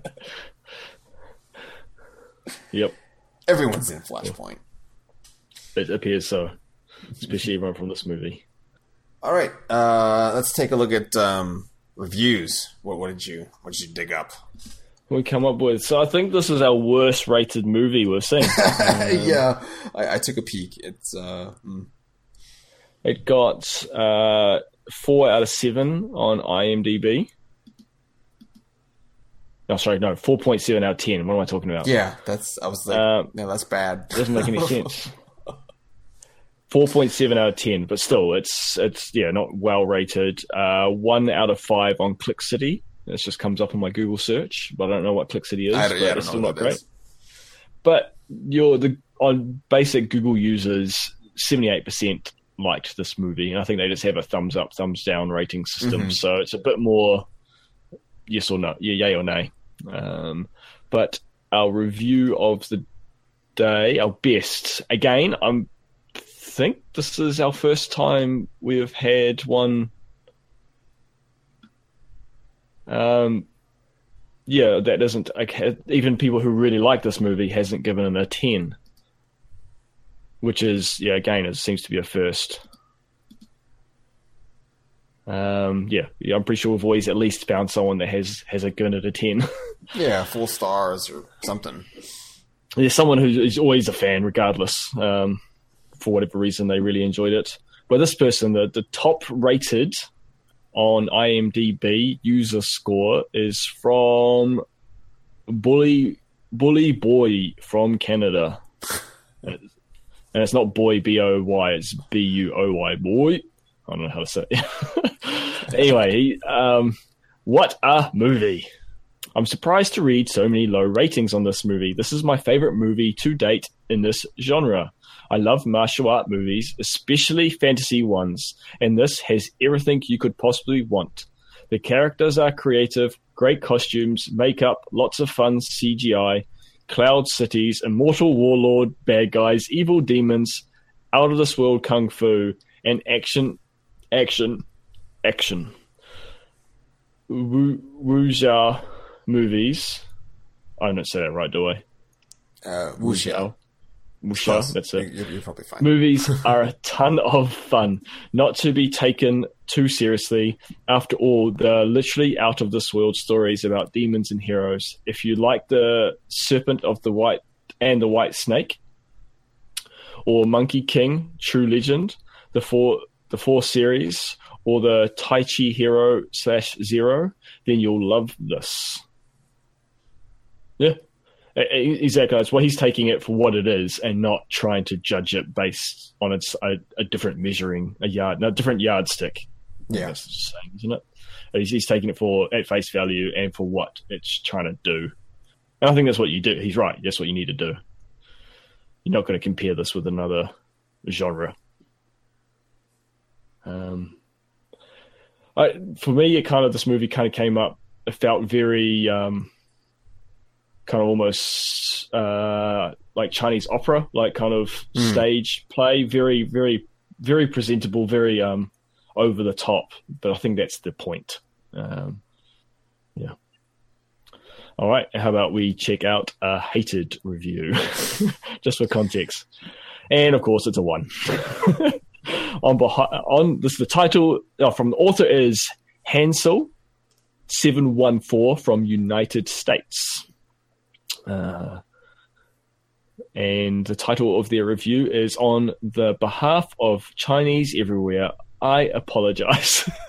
yep, everyone's in flashpoint it appears so, especially everyone from this movie. All right, uh, let's take a look at um, reviews. What, what did you what did you dig up? We come up with so I think this is our worst rated movie we've seen. yeah, I, I took a peek. It's uh, mm, It got uh, four out of seven on IMDb. No, sorry, no, four point seven out of ten. What am I talking about? yeah, that's I was like, Um, no, that's bad. doesn't make any sense. Four point seven out of ten, but still, it's it's yeah, not well rated. Uh, one out of five on Click City. This just comes up in my Google search, but I don't know what Click City is. I, yeah, I it's still not great. is. But you're the on basic Google users, seventy eight percent liked this movie, and I think they just have a thumbs up, thumbs down rating system. Mhm. So it's a bit more yes or no, yeah, yay or nay. Um, but our review of the day, our best. Again, I'm think this is our first time we've had one. Um, yeah, that isn't okay. Even people who really like this movie hasn't given it a ten, which is yeah, again, it seems to be a first. Um, yeah, yeah, I'm pretty sure we've always at least found someone that has has a given it a ten. Yeah, four stars or something. There's someone who is always a fan, regardless, um, for whatever reason they really enjoyed it. But this person, the, the top rated on IMDb user score is from Bully Bully Boy from Canada, and it's not boy B O Y, it's B U O Y boy. I don't know how to say it. anyway, he, um, what a movie! I'm surprised to read so many low ratings on this movie. This is my favorite movie to date in this genre. I love martial art movies, especially fantasy ones, and this has everything you could possibly want. The characters are creative, great costumes, makeup, lots of fun CGI, cloud cities, immortal warlord, bad guys, evil demons, out of this world kung fu, and action, action, action. Wu Wuxia movies. I don't say that right, do I? Uh, wuxia. Wuxia, Close. that's it. You're, you're probably fine. Movies are a ton of fun, not to be taken too seriously. After all, they're literally out of this world stories about demons and heroes. If you like the Serpent of the White and the White Snake, or Monkey King, True Legend, the four the four series, or the Tai Chi Hero slash Zero, then you'll love this. Yeah. Exactly. That's why he's taking it for what it is and not trying to judge it based on its a, a different measuring, a yard, no, different yardstick. Yeah. That's the same, isn't it? He's, he's taking it for at face value and for what it's trying to do. And I think that's what you do. He's right. That's what you need to do. You're not going to compare this with another genre. Um, I, for me, it kind of this movie kind of came up. It felt very um, kind of almost uh, like Chinese opera, like kind of Mm. stage play. Very, very, very presentable. Very um, over the top. But I think that's the point. Um, yeah. All right. How about we check out a hated review, just for context, and of course it's a one. on behind, on this, the title uh, from the author is Hansel seven one four from United States. Uh, and the title of their review is on the behalf of Chinese everywhere. I apologize.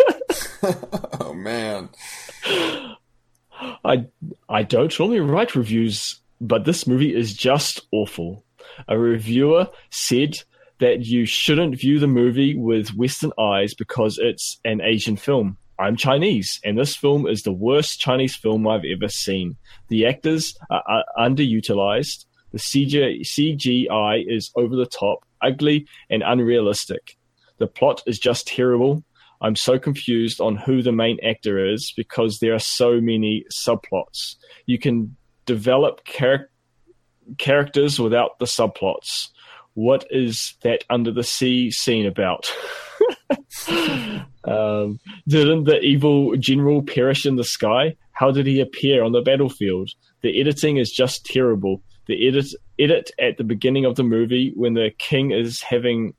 oh man. I I don't normally write reviews, but this movie is just awful. A reviewer said that you shouldn't view the movie with Western eyes because it's an Asian film. I'm Chinese, and this film is the worst Chinese film I've ever seen. The actors are, underutilized. The CGI, CGI is over the top, ugly, and unrealistic. The plot is just terrible. I'm so confused on who the main actor is because there are so many subplots. You can develop char- characters without the subplots. What is that under the sea scene about? um, didn't the evil general perish in the sky? How did he appear on the battlefield? The editing is just terrible. The edit edit at the beginning of the movie when the king is having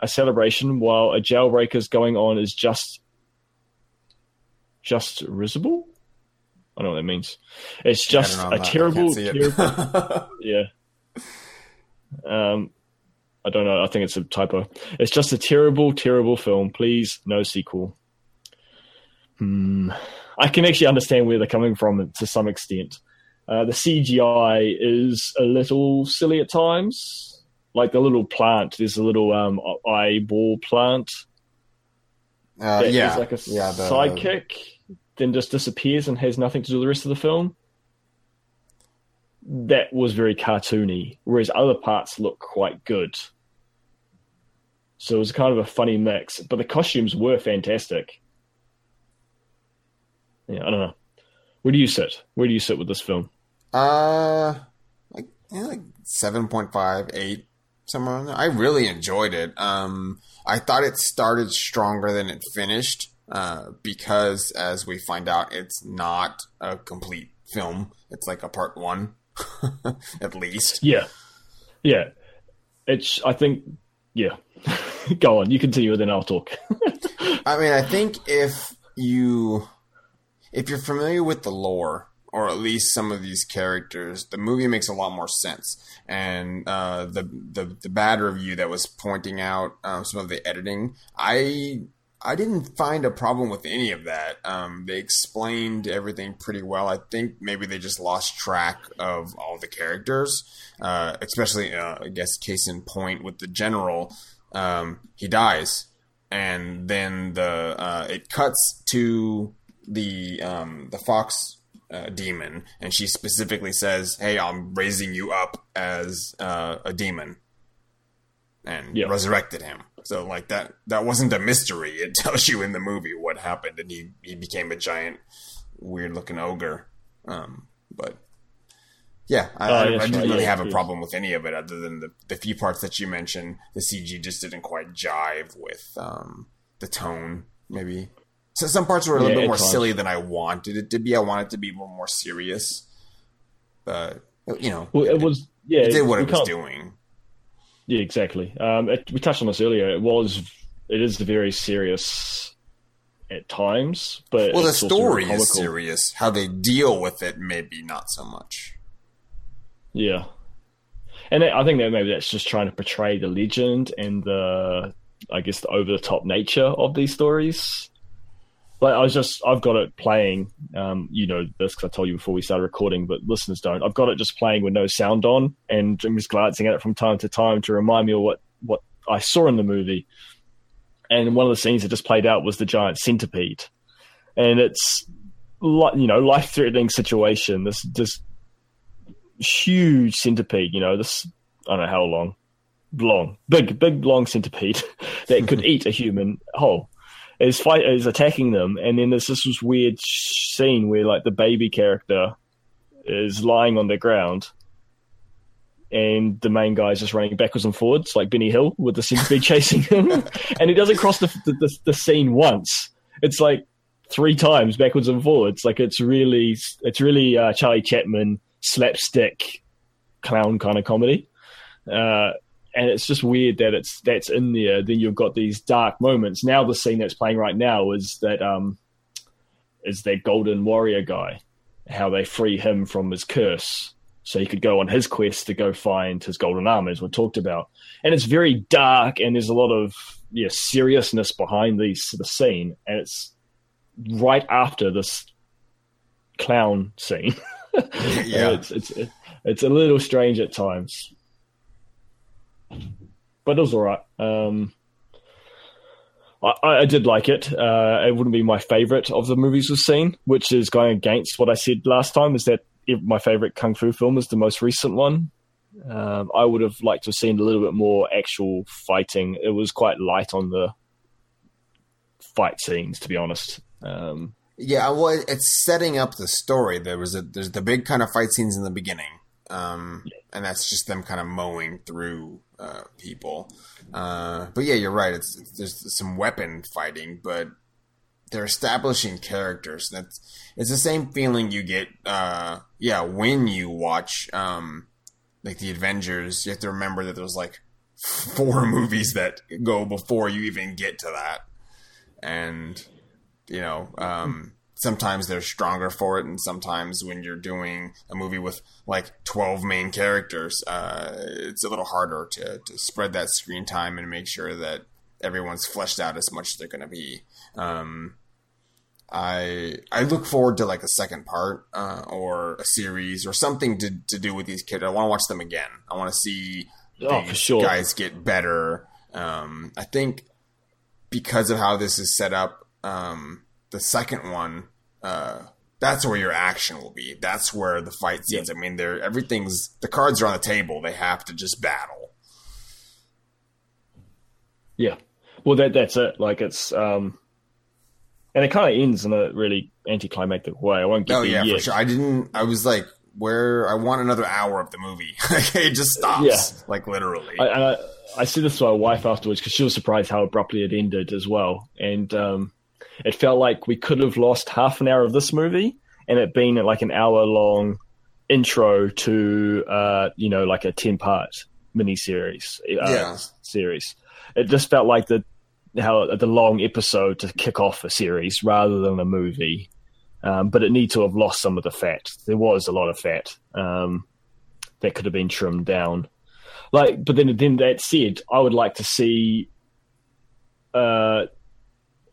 a celebration while a jailbreak is going on is just just risible. I don't know what that means. It's just know, a I'm not- I terrible, it. terrible yeah. Um, I don't know. I think it's a typo. It's just a terrible, terrible film. Please, no sequel. Hmm. I can actually understand where they're coming from to some extent. Uh, the CGI is a little silly at times. Like the little plant, there's a little um, eyeball plant Uh, is yeah. like a yeah, the- sidekick, then just disappears and has nothing to do with the rest of the film. That was very cartoony, whereas other parts look quite good. So it was kind of a funny mix, but the costumes were fantastic. Yeah, I don't know. Where do you sit? Where do you sit with this film? Uh, like yeah, like somewhere on there. I really enjoyed it. Um, I thought it started stronger than it finished. Uh, because as we find out, it's not a complete film. It's like a part one, at least. Yeah, yeah. It's. I think. Yeah. Go on. You continue, and then I'll talk. I mean, I think if you if you're familiar with the lore or at least some of these characters, the movie makes a lot more sense. And uh, the the the bad review that was pointing out um, some of the editing, I I didn't find a problem with any of that. Um, they explained everything pretty well. I think maybe they just lost track of all the characters, uh, especially uh, I guess case in point with the general. Um, he dies, and then the uh, it cuts to the um, the fox uh, demon, and she specifically says, "Hey, I'm raising you up as uh, a demon," and Yeah. resurrected him. So like that that wasn't a mystery. It tells you in the movie what happened, and he he became a giant, weird looking ogre. Um, but yeah, I, Oh, I, yes, I didn't right, really yeah, have a problem with any of it, other than the the few parts that you mentioned. The CG just didn't quite jive with um, the tone, maybe. So some parts were a little Yeah, bit more silly than I wanted it to be. I wanted it to be little more serious, but you know, Well, it was. Yeah, it did what it was doing. Yeah, exactly. Um, it, we touched on this earlier. It was, it is very serious at times, but Well, the it's also very story is serious. How they deal with it, maybe not so much. Yeah, and I think that maybe that's just trying to portray the legend and the, I guess, the over the top nature of these stories. Like I was just, I've got it playing. Um, you know this because I told you before we started recording, but listeners don't. I've got it just playing with no sound on, and I'm just glancing at it from time to time to remind me of what what I saw in the movie. And one of the scenes that just played out was the giant centipede, and it's like you know life threatening situation. This this huge centipede. You know this. I don't know how long, long, big, big, long centipede that could eat a human whole is fight is attacking them, and then there's this weird scene where like the baby character is lying on the ground, and the main guy's just running backwards and forwards like Benny Hill with the centipede chasing him, and he doesn't cross the, the the scene once. It's like three times backwards and forwards. Like it's really it's really uh, Charlie Chaplin slapstick clown kind of comedy. Uh, and it's just weird that it's that's in there. Then you've got these dark moments. Now the scene that's playing right now is that um is that golden warrior guy, how they free him from his curse, so he could go on his quest to go find his golden armor, as we talked about. And it's very dark, and there's a lot of yeah seriousness behind these the scene, and it's right after this clown scene. yeah, it's, it's it's a little strange at times but it was all right. Um, I, I, did like it. Uh, it wouldn't be my favorite of the movies we've seen, which is going against what I said last time. Is that my favorite kung fu film is the most recent one. Um, I would have liked to have seen a little bit more actual fighting. It was quite light on the fight scenes, to be honest. Um, yeah, well, it's setting up the story. There was a there's the big kind of fight scenes in the beginning, um, yeah. and that's just them kind of mowing through uh, people. Uh, but yeah, you're right. It's, it's, there's some weapon fighting, but they're establishing characters. That's it's the same feeling you get. Uh, yeah, when you watch um, like the Avengers, you have to remember that there's like four movies that go before you even get to that, and you know. Um, sometimes they're stronger for it, and sometimes when you're doing a movie with like 12 main characters, uh, it's a little harder to, to spread that screen time and make sure that everyone's fleshed out as much as they're going to be. Um, I I look forward to like a second part uh, or a series or something to, to do with these kids. I want to watch them again. I want to see oh, these sure. guys get better. Um, I think because of how this is set up, um, the second one uh, that's where your action will be. That's where the fight scenes. I mean, they're everything's the cards are on the table. They have to just battle. Yeah, well, that that's it. Like it's um, and it kind of ends in a really anticlimactic way. I won't. Give oh yeah, yet. for sure. I didn't. I was like, where I want another hour of the movie. it just stops. Yeah. like literally. I, I, I said this to my wife afterwards because she was surprised how abruptly it ended as well, and um it felt like we could have lost half an hour of this movie and it being like an hour long intro to uh, you know like a 10 part mini series uh, yeah. series. It just felt like the how the long episode to kick off a series rather than a movie. Um, but it need to have lost some of the fat. There was a lot of fat um, that could have been trimmed down. Like but then then that said i would like to see uh,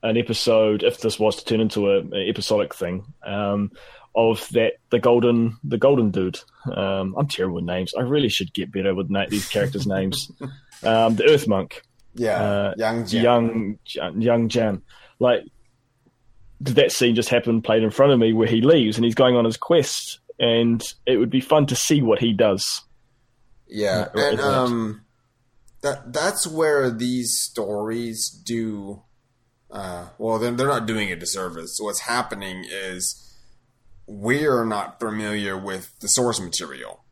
an episode, if this was to turn into an episodic thing, um, of that the golden the golden dude. Um, I'm terrible with names. I really should get better with na- these characters' names. Um, the Earth Monk. Yeah, uh, Yang Jian. young Yang Jian. Like that scene just happened, played in front of me where he leaves and he's going on his quest and it would be fun to see what he does. Yeah, uh, and um, that that's where these stories do uh, well, then they're not doing a disservice. So what's happening is we're not familiar with the source material.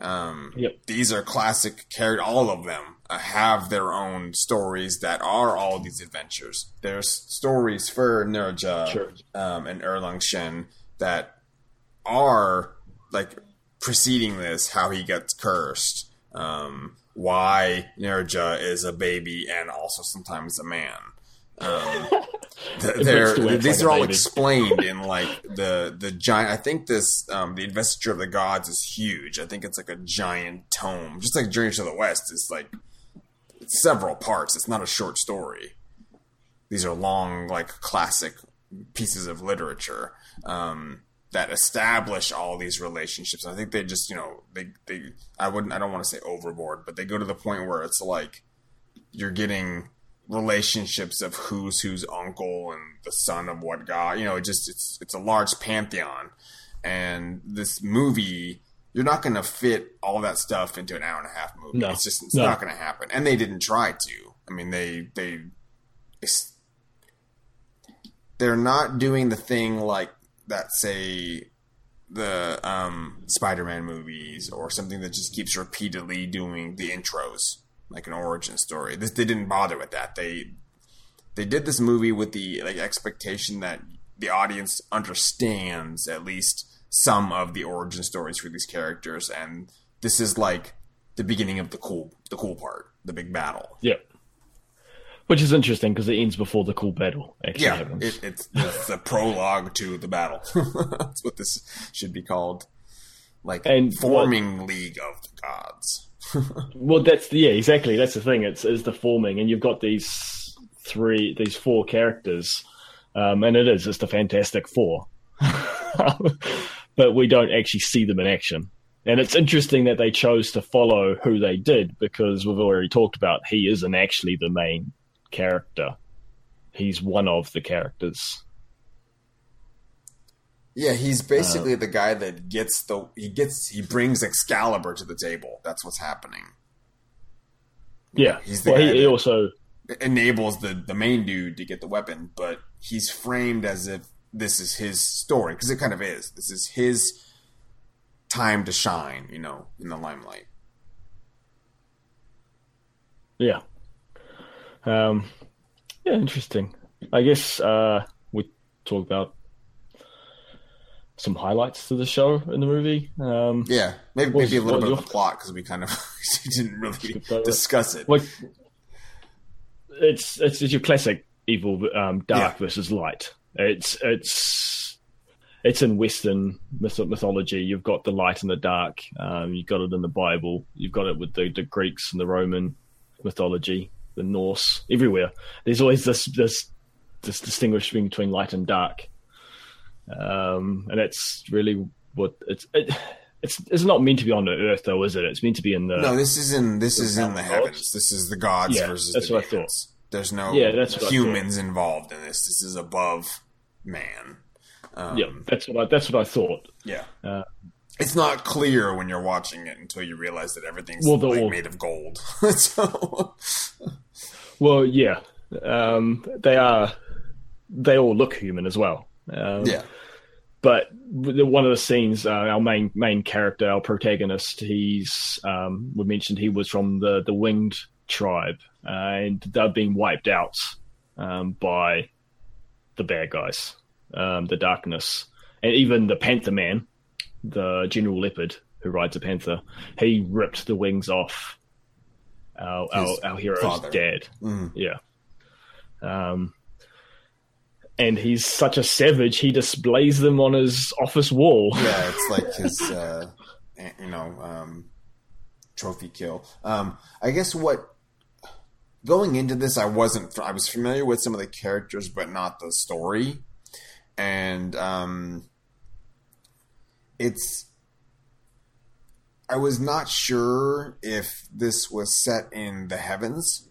Um, yep. These are classic characters. All of them uh, have their own stories that are all these adventures. There's stories for Nezha sure. um, and Erlang Shen that are like preceding this, how he gets cursed, um, why Nezha is a baby and also sometimes a man. Um, they're, these are all explained in like the the giant. I think this um, the Investiture of the Gods is huge. I think it's like a giant tome, just like Journey to the West. It's like it's several parts. It's not a short story. These are long, like classic pieces of literature um, that establish all these relationships. I think they just, you know, they, they, I wouldn't, I don't want to say overboard, but they go to the point where it's like you're getting relationships of who's whose uncle and the son of what god. You know, it just, it's, it's a large pantheon. And this movie, you're not going to fit all that stuff into an hour and a half movie. No. It's just, it's No. not going to happen. And they didn't try to. I mean, they, they, it's, they're not doing the thing like that say the um, Spider-Man movies or something that just keeps repeatedly doing the intros like an origin story. This they didn't bother with that. They they did this movie with the like expectation that the audience understands at least some of the origin stories for these characters and this is like the beginning of the cool the cool part, the big battle. Yeah. Which is interesting because it ends before the cool battle actually Yeah, happens. it, it's, it's the prologue to the battle. That's what this should be called. Like And forming League of the Gods. Well, that's the, yeah, exactly. That's the thing. It's is the forming, and you've got these three, these four characters, um, and it is it's the Fantastic Four, but we don't actually see them in action. And it's interesting that they chose to follow who they did because we've already talked about he isn't actually the main character. He's one of the characters. Yeah, he's Uh, basically the guy that gets the he gets he brings Excalibur to the table. That's what's happening. Yeah, He's the well, guy he, he also enables the the main dude to get the weapon, but he's framed as if this is his story because it kind of is. This is his time to shine, you know, in the limelight. Yeah. Um, yeah, interesting. I guess uh, we talk about some highlights to the show in the movie. Um, Yeah, maybe maybe a little bit was of the plot because we kind of didn't really Skipped over it. discuss it. like it's, it's it's your classic evil um, dark Yeah. versus light. It's it's it's in Western myth- mythology. You've got the light and the dark. Um, you've got it in the Bible. You've got it with the, the Greeks and the Roman mythology, the Norse. Everywhere there's always this this this distinguishing between light and dark, um, and it's really what it's. It, it's it's not meant to be on the earth though, is it? It's meant to be in the No, this is in this is in the gods? heavens. This is the gods Yeah, versus that's the what I demons. There's no Yeah, that's humans involved in this. This is above man. Um, yeah. That's what I, that's what I thought. yeah. Uh, it's not clear when you're watching it until you realize that everything's Well, like made of gold. so Well, yeah, um, they are. They all look human as well. Um, yeah, but the- one of the scenes, uh, our main main character, our protagonist, he's um, we mentioned he was from the the winged tribe, uh, and they've been wiped out um, by the bad guys, um, the darkness, and even the Panther Man, the General Leopard who rides a panther, he ripped the wings off our our, His our hero's father. dad. Mhm. Yeah. Um, and he's such a savage. He displays them on his office wall. yeah. It's like his, uh, you know, um, trophy kill. Um, I guess what going into this, I wasn't. I was familiar with some of the characters, but not the story, and um, it's. I was not sure if this was set in the heavens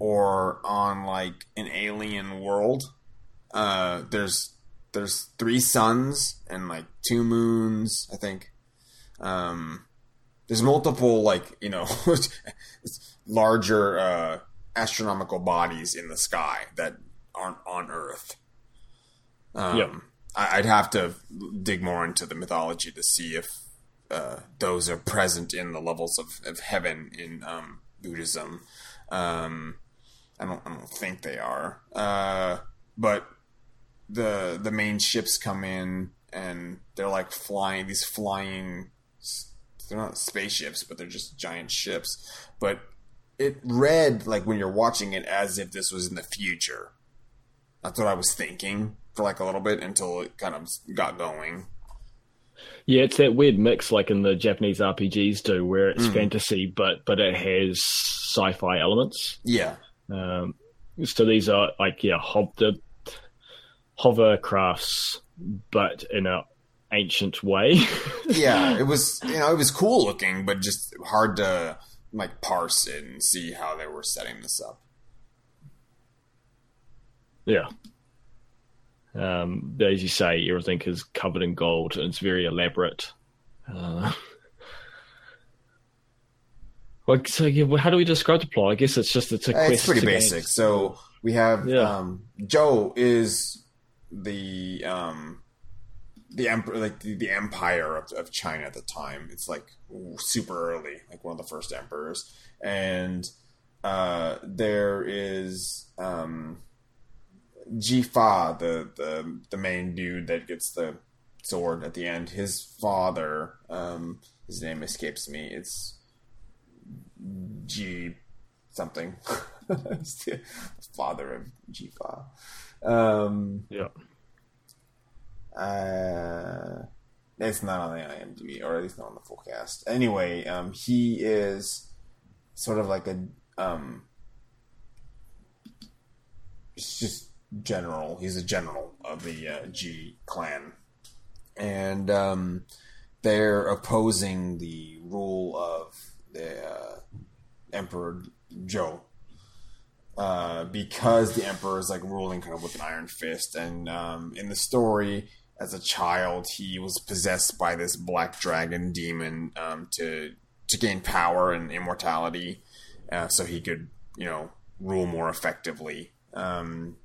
or on like an alien world. Uh, there's there's three suns and like two moons, I think. Um, there's multiple like you know larger uh, astronomical bodies in the sky that aren't on Earth. Um, Yep. I, I'd have to dig more into the mythology to see if uh, those are present in the levels of, of heaven in um, Buddhism. Um, I don't, I don't think they are. Uh, but the the main ships come in and they're like flying these flying. They're not spaceships, but they're just giant ships. But it read like when you're watching it as if this was in the future. That's what I was thinking for like a little bit until it kind of got going. Yeah, it's that weird mix like in the Japanese RPGs do, where it's Mm. fantasy, but but it has sci-fi elements. Yeah, Um, so these are like yeah, hob- the hovercrafts, but in a ancient way. yeah, it was you know it was cool looking, but just hard to like parse it and see how they were setting this up. Yeah. Um, as you say, everything is covered in gold and it's very elaborate. Uh, well, so yeah, how do we describe the plot? I guess it's just it's a quest. It's pretty basic. So we have Yeah. um, Zhou is the um, the emperor, like the, the empire of, of China at the time. It's like super early, like one of the first emperors, and uh, there is um, Jifa, the, the the main dude that gets the sword at the end. His father, um, his name escapes me. It's G something. Father of Jifa. Um, Yeah. uh, it's not on the IMDb, or at least not on the full cast. Anyway, um, he is sort of like a um, it's just general. He's a general of the uh, Ji clan, and um, they're opposing the rule of the uh, Emperor Zhou uh, because the emperor is like ruling kind of with an iron fist. And um, in the story, as a child, he was possessed by this black dragon demon um, to to gain power and immortality, uh, so he could you know rule more effectively. Um,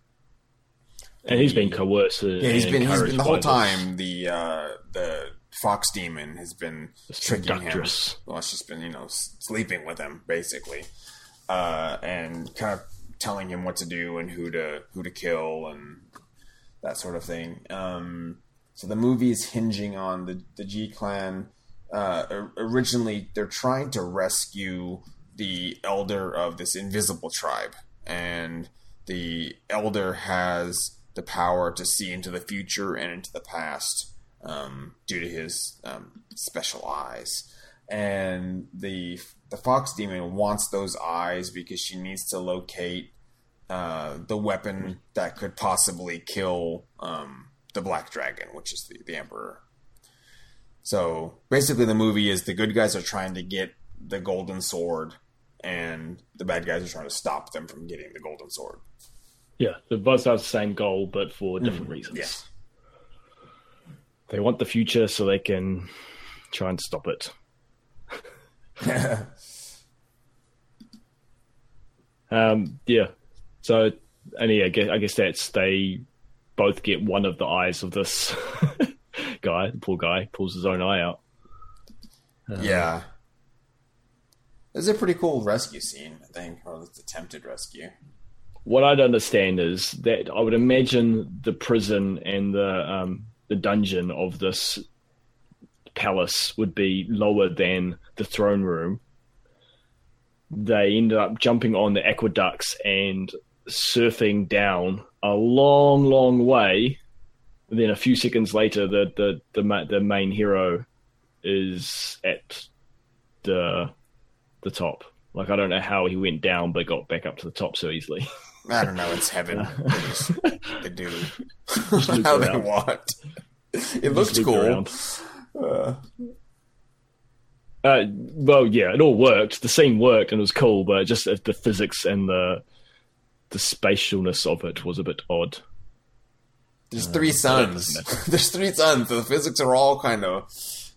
And he's been coerced. yeah, he's been he's been the whole time the uh, the fox demon has been tricking him. Well, it's just been you know sleeping with him basically, uh, and kind of telling him what to do and who to who to kill and that sort of thing. Um, so the movie is hinging on the the Ji clan. Uh, originally, they're trying to rescue the elder of this invisible tribe, and the elder has the power to see into the future and into the past um, due to his um, special eyes. And the the fox demon wants those eyes because she needs to locate uh, the weapon that could possibly kill um, the black dragon, which is the, the emperor. So basically, the movie is the good guys are trying to get the golden sword, and the bad guys are trying to stop them from getting the golden sword. Yeah, they both have the same goal, but for different reasons. yeah. They want the future so they can try and stop it. Um, yeah. So, and yeah, I guess, I guess that's they both get one of the eyes of this guy. The poor guy pulls his own eye out. Yeah. It's a pretty cool rescue scene, I think, or at least attempted rescue. What I'd understand is that I would imagine the prison and the um, the dungeon of this palace would be lower than the throne room. They ended up jumping on the aqueducts and surfing down a long, long way. And then a few seconds later, the the the, ma- the main hero is at the the top. Like I don't know how he went down, but got back up to the top so easily. I don't know. It's heaven. They, do how they want. It looks cool. around. Uh, Uh, well, yeah, it all worked. The scene worked and it was cool, but just uh, the physics and the the spatialness of it was a bit odd. there's three suns. there's three suns. So the physics are all kind of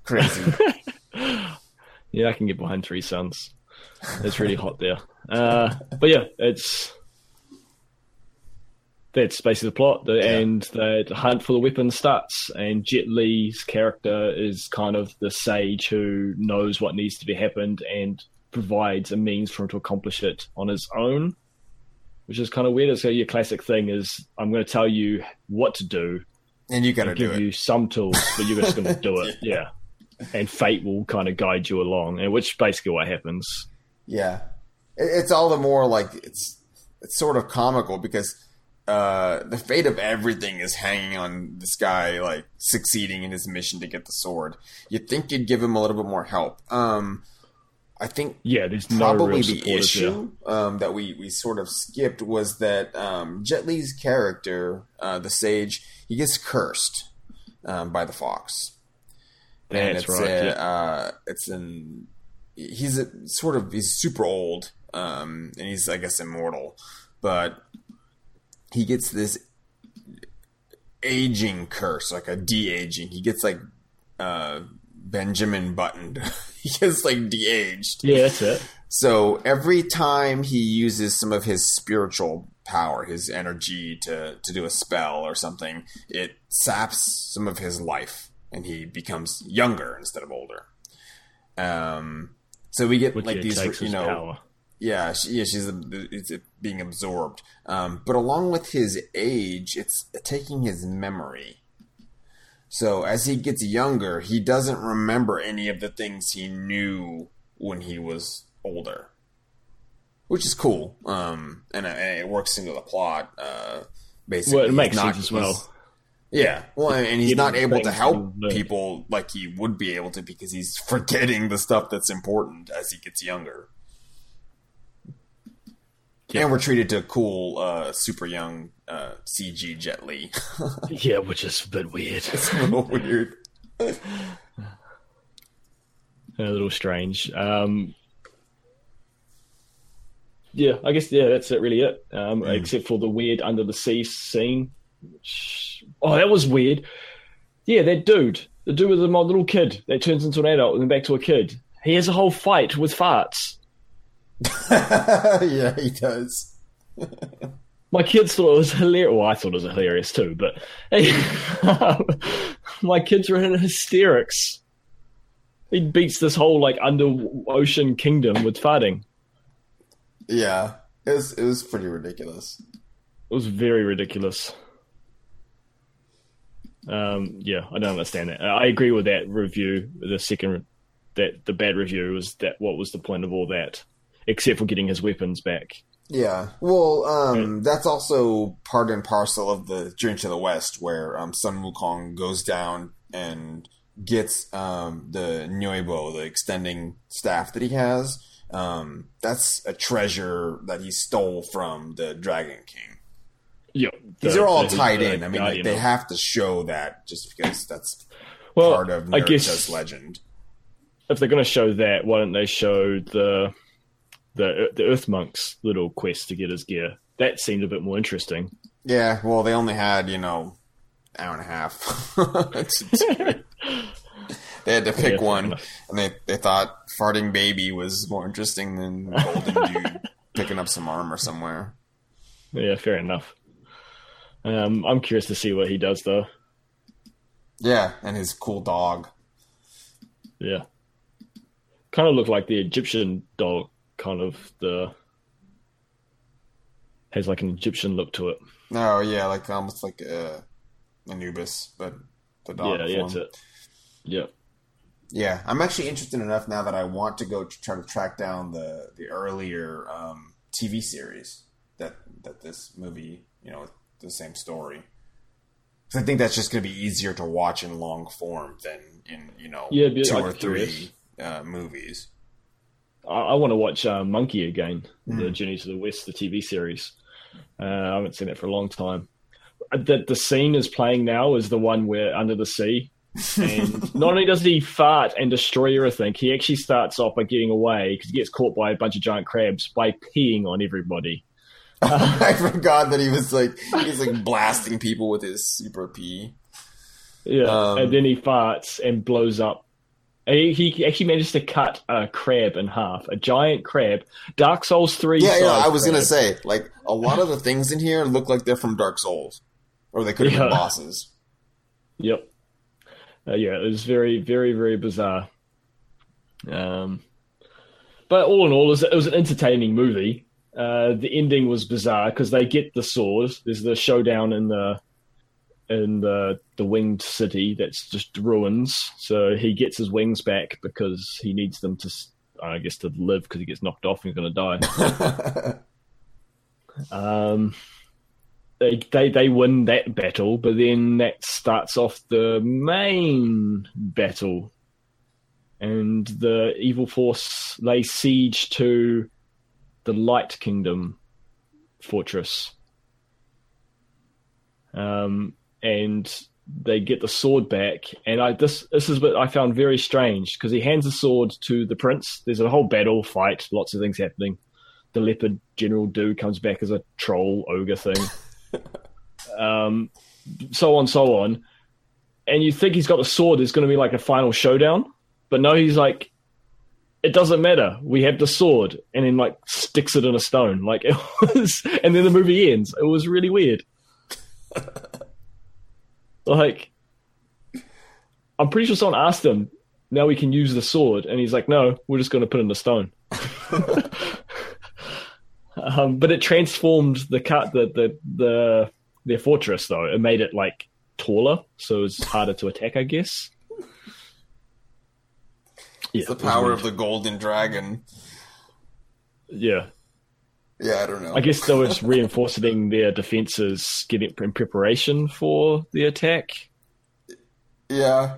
crazy. Yeah, I can get behind Three Suns. It's really hot there. Uh, but yeah, it's that's basically the plot. The, Yeah. And the hunt for the weapon starts, and Jet Li's character is kind of the sage who knows what needs to be happened and provides a means for him to accomplish it on his own, which is kind of weird. So your classic thing is, I'm going to tell you what to do, and you got to give it. you some tools, but you're just going to do it. yeah. And fate will kind of guide you along, and which basically what happens. Yeah, it's all the more like it's it's sort of comical because uh, the fate of everything is hanging on this guy like succeeding in his mission to get the sword. You'd think you'd give him a little bit more help. Um, I think Yeah, there's probably the issue um, that we, we sort of skipped was that um, Jet Li's character, uh, the Sage, he gets cursed um, by the Fox. and That's it's right. a, yeah. uh, it's an he's a, sort of he's super old um, and he's I guess immortal, but he gets this aging curse, like a de aging. He gets like uh, Benjamin buttoned. he gets like de aged. Yeah, that's it. So every time he uses some of his spiritual power, his energy to, to do a spell or something, it saps some of his life and he becomes younger instead of older. Um, so we get Which like these, you know, power. Yeah, she, yeah, she's it's being absorbed. Um, but along with his age, it's taking his memory. So as he gets younger, he doesn't remember any of the things he knew when he was older, which is cool. Um, and, uh, and it works into the plot. Uh, basically, Well, it makes not- sense as well. Yeah, well, and he's not able to help people like he would be able to because he's forgetting the stuff that's important as he gets younger. Yeah. And we're treated to cool, uh, super young uh, CG Jet Li. Yeah, which is a bit weird. it's a little weird. a little strange. Um, yeah, I guess yeah, that's it. Really, it. Um, Mm. Except for the weird under the sea scene. Which, oh, that was weird. Yeah, that dude, the dude with the little kid that turns into an adult and then back to a kid. He has a whole fight with farts. yeah, he does. My kids thought it was hilarious. Well, I thought it was hilarious too, but my kids were in hysterics. He beats this whole like under ocean kingdom with farting. Yeah, it was it was pretty ridiculous. It was very ridiculous. Um, yeah, I don't understand that. I agree with that review. The second, that the bad review was that what was the point of all that, except for getting his weapons back. Yeah, well, um, that's also part and parcel of the Journey to the West, where um, Sun Wukong goes down and gets um, the Nuebo, the extending staff that he has. Um, that's a treasure that he stole from the Dragon King. Yeah, these are all the- tied the in. I mean, like, they have to show that just because that's well, part of I Naruto's guess legend. if they're going to show that, why don't they show the the the Earth Monk's little quest to get his gear? That seemed a bit more interesting. Yeah, well, they only had you know hour and a half. they had to pick Yeah, one, and they they thought farting baby was more interesting than golden dude picking up some armor somewhere. Yeah, fair enough. Um, I'm curious to see what he does though. Yeah, and his cool dog. Yeah. Kind of look like the Egyptian dog, kind of the has like an Egyptian look to it. No, yeah, like almost like uh, Anubis, but the dog yeah, yeah, that's it. Yeah. Yeah, I'm actually interested enough now that I want to go to try to track down the the earlier um, TV series that that this movie, you know, the same story. 'Cause I think that's just going to be easier to watch in long form than in you know Yeah, two or three uh, movies. I, I want to watch uh, Monkey again, the Mm. Journey to the West, the TV series. Uh, I haven't seen it for a long time. Uh, The the scene is playing now is the one where under the sea, and not only does he fart and destroy everything, he actually starts off by getting away because he gets caught by a bunch of giant crabs by peeing on everybody. I forgot that he was like he's like blasting people with his super pee. Yeah, Um, and then he farts and blows up. And He, he actually managed to cut a crab in half, a giant crab. Dark Souls three. Yeah, yeah. I was gonna say like a lot of the things in here look like they're from Dark Souls, or they could have been bosses. Yep. Uh, yeah, it was very, very, very bizarre. Um, but all in all, it was, it was an entertaining movie. Uh, the ending was bizarre because they get the sword. There's the showdown in the in the the winged city that's just ruins. So he gets his wings back because he needs them to, I guess, to live because he gets knocked off and he's going to die. Um, they, they they win that battle, but then that starts off the main battle. and the evil force lay siege to the Light Kingdom fortress. Um, and they get the sword back, and I this this is what I found very strange because he hands the sword to the prince. There's a whole battle fight, lots of things happening. The leopard General dude comes back as a troll ogre thing, um, so on, so on. And you think he's got the sword, there's going to be like a final showdown, but no, he's like, it doesn't matter. We have the sword, and then like sticks it in a stone. Like it was, and then the movie ends. It was really weird. like, I'm pretty sure someone asked him, "Now we can use the sword," and he's like, "No, we're just going to put it in the stone." um, but it transformed the cut the the the their fortress though. It made it like taller, so it's harder to attack, I guess. Yeah, the power of the golden dragon. Yeah. Yeah, I don't know. I guess though it's reinforcing their defenses, getting in preparation for the attack. Yeah.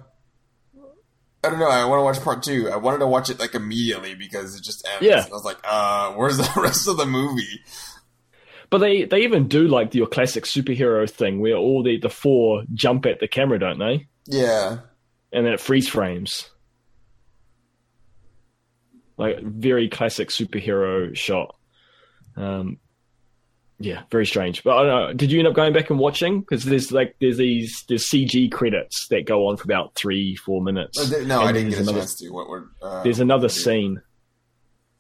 I don't know. I want to watch part two. I wanted to watch it like immediately because it just ends. Yeah. I was like, uh, where's the rest of the movie? But they, they even do like your classic superhero thing where all the, the four jump at the camera, don't they? Yeah. And then it freeze frames. Like very classic superhero shot. Um, yeah, very strange. But I don't know. Did you end up going back and watching? Because there's like there's these there's CG credits that go on for about three four minutes. Oh, no, I didn't get a another- chance to. What were, uh, There's another scene.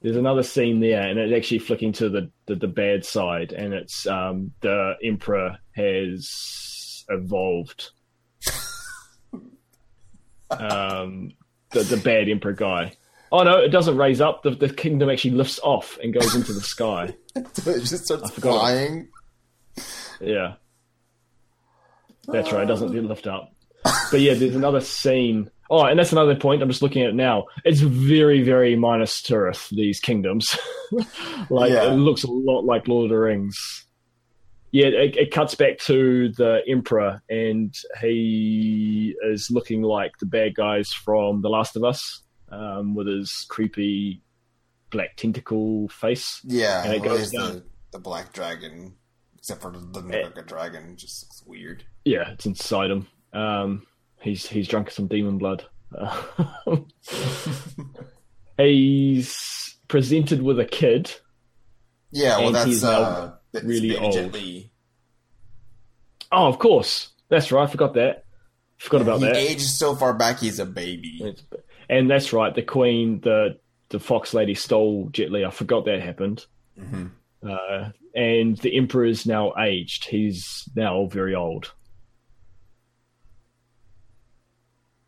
There's another scene there, and it's actually flicking to the, the, the bad side, and it's um, the emperor has evolved. um, the the bad emperor guy. Oh no, it doesn't raise up. The, the kingdom actually lifts off and goes into the sky. it just starts flying. Yeah, that's right. It doesn't lift up. But yeah, there's another scene. Oh, and that's another point. I'm just looking at it now. It's very, very Minas Tirith. These kingdoms, like Yeah. it looks a lot like Lord of the Rings. Yeah, it, it cuts back to the Emperor, and he is looking like the bad guys from The Last of Us, um, with his creepy black tentacle face. Yeah, And it well, goes down. the, the black dragon, except for the doesn't look like a dragon. Just looks weird. Yeah, it's inside him. Um, he's he's drunk some demon blood. He's presented with a kid. Yeah, well, that's uh, that's really old. Oh, of course, that's right. I forgot that. Forgot about he that. aged so far back, he's a baby. And that's right. The queen, the the fox lady, stole Jet Li. I forgot that happened. hmm Uh, and the emperor is now aged. He's now very old.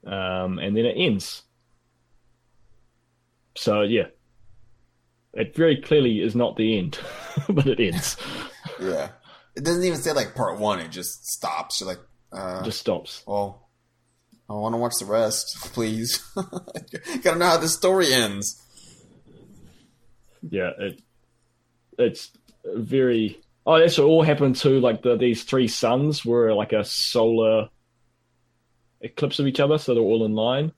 Um, and then it ends. So yeah, it very clearly is not the end, but it ends. Yeah, it doesn't even say like part one. It just stops. You're like, uh, just stops. well, I want to watch the rest, please. Gotta know how the story ends. Yeah, it it's very. Oh, that's what all happened to like the these three suns were like a solar eclipse of each other, so they're all in line.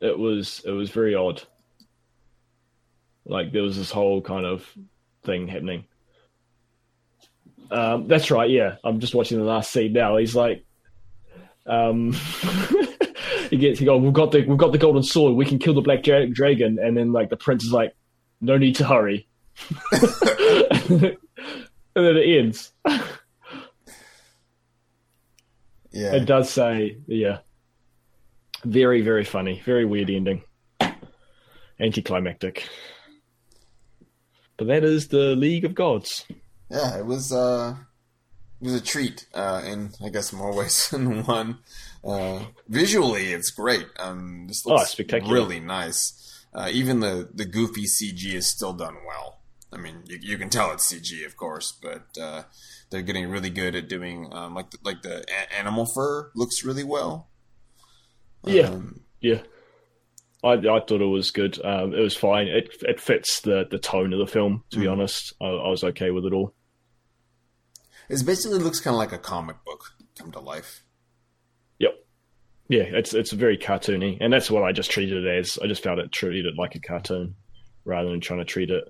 It was it was very odd. Like there was this whole kind of thing happening. Um, that's right. Yeah, I'm just watching the last scene now. He's like, um, he gets he go. We've got the we've got the golden sword. We can kill the black dragon. And then like the prince is like, no need to hurry. and then it ends. Yeah, It does say, yeah, very very funny, very weird ending, anticlimactic. But that is the League of Gods. yeah. It was uh, it was a treat uh, in I guess more ways than one. Uh, visually, it's great. Um, this Oh, looks spectacular. really nice. Uh, even the the goofy CG is still done well. I mean, you, you can tell it's CG, of course, but uh, they're getting really good at doing um, like the, like the a- animal fur looks really well. Yeah. Um, Yeah, I I thought it was good. Um, it was fine. It it fits the the tone of the film. To be Mhm. honest, I, I was okay with it all. It basically looks kind of like a comic book come to life. Yep. yeah, it's it's very cartoony, and that's what I just treated it as. I just found it treated it like a cartoon rather than trying to treat it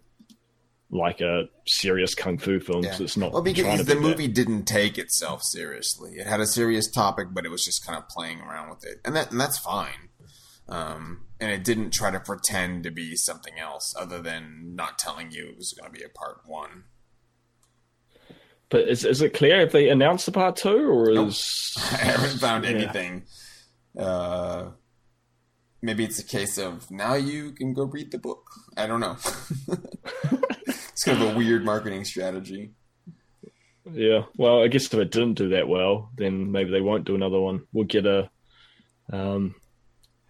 like a serious kung fu film. Yeah. So it's not. Well, because the be that. movie didn't take itself seriously. It had a serious topic, but it was just kind of playing around with it, and that and that's fine. Um, and it didn't try to pretend to be something else other than not telling you it was going to be a part one. But is is it clear if they announced the part two, or Nope. is I haven't found Yeah. anything. Uh, maybe it's a case of now you can go read the book. I don't know. it's kind of a weird marketing strategy. yeah? Well, I guess if it didn't do that well, then maybe they won't do another one. We'll get a. Um,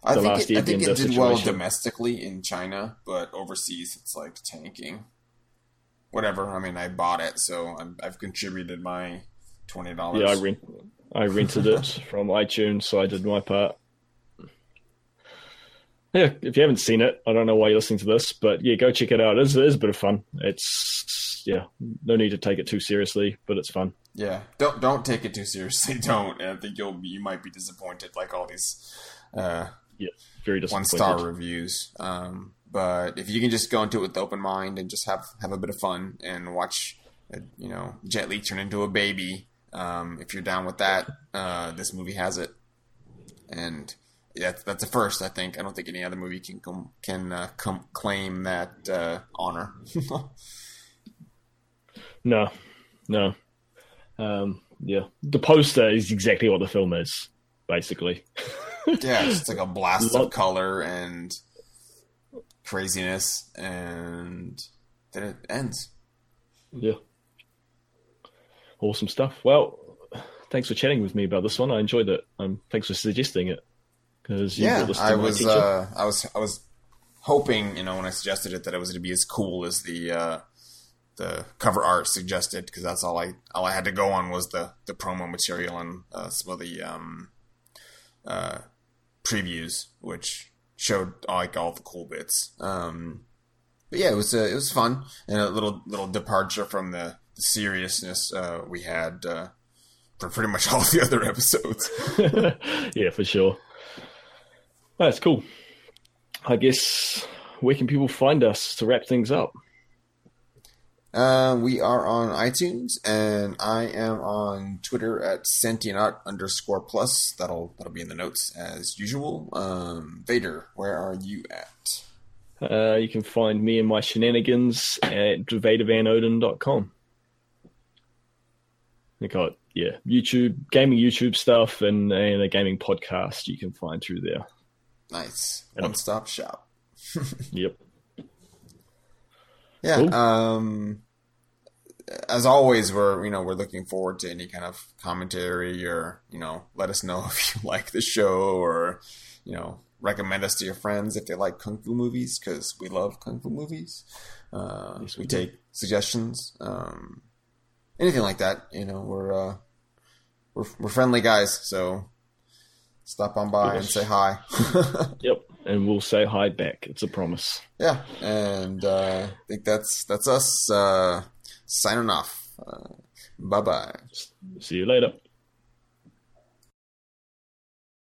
I The think last it, I think it did well domestically in China, but overseas it's like tanking. Whatever. I mean, I bought it, so I'm, I've contributed my twenty dollars. yeah, I rent, I rented it from iTunes, so I did my part. Yeah, if you haven't seen it, I don't know why you're listening to this, but yeah, go check it out. It is, it is a bit of fun. It's yeah, no need to take it too seriously, but it's fun. Yeah, don't don't take it too seriously. Don't. I think you'll you might be disappointed, like all these uh, Very One star reviews. Um, but if you can just go into it with open mind and just have have a bit of fun and watch, uh, you know, Jet Li turn into a baby. Um, if you're down with that, uh, this movie has it, and that's that's a first. I think I don't think any other movie can com- can uh, com- claim that uh, honor. No, no. Um, yeah, the poster is exactly what the film is, basically. yeah, it's like a blast Lot- of color and craziness, and then it ends. Yeah. Awesome stuff. Well, thanks for chatting with me about this one. I enjoyed it. Um, thanks for suggesting it. Because yeah, I was, uh, I was, I was hoping, you know, when I suggested it, that it was going to be as cool as the uh, the cover art suggested, because that's all I all I had to go on was the the promo material and uh, some of the um, uh, previews, which showed like all the cool bits. Um, but yeah, it was uh, it was fun and a little little departure from the, the seriousness uh, we had uh, for pretty much all the other episodes. yeah, for sure. That's cool. I guess where can people find us to wrap things up? Uh, we are on iTunes, and I am on Twitter at Sentient underscore plus. That'll that'll be in the notes as usual. Um, Vader, where are you at? Uh, you can find me and my shenanigans at vadervanodin.com. You got yeah, YouTube, gaming YouTube stuff, and, and a gaming podcast you can find through there. Nice, And one stop shop. Yep. Yeah. Cool. Um, as always, we're you know we're looking forward to any kind of commentary or you know let us know if you like the show or you know recommend us to your friends if they like kung fu movies because we love kung fu movies. Uh, Yes, we we take suggestions, um, anything like that. You know we're uh, we're we're friendly guys, so stop on by and say hi. Yep. And we'll say hi back. It's a promise. yeah, and uh, I think that's that's us uh, signing off. Uh, bye bye. See you later.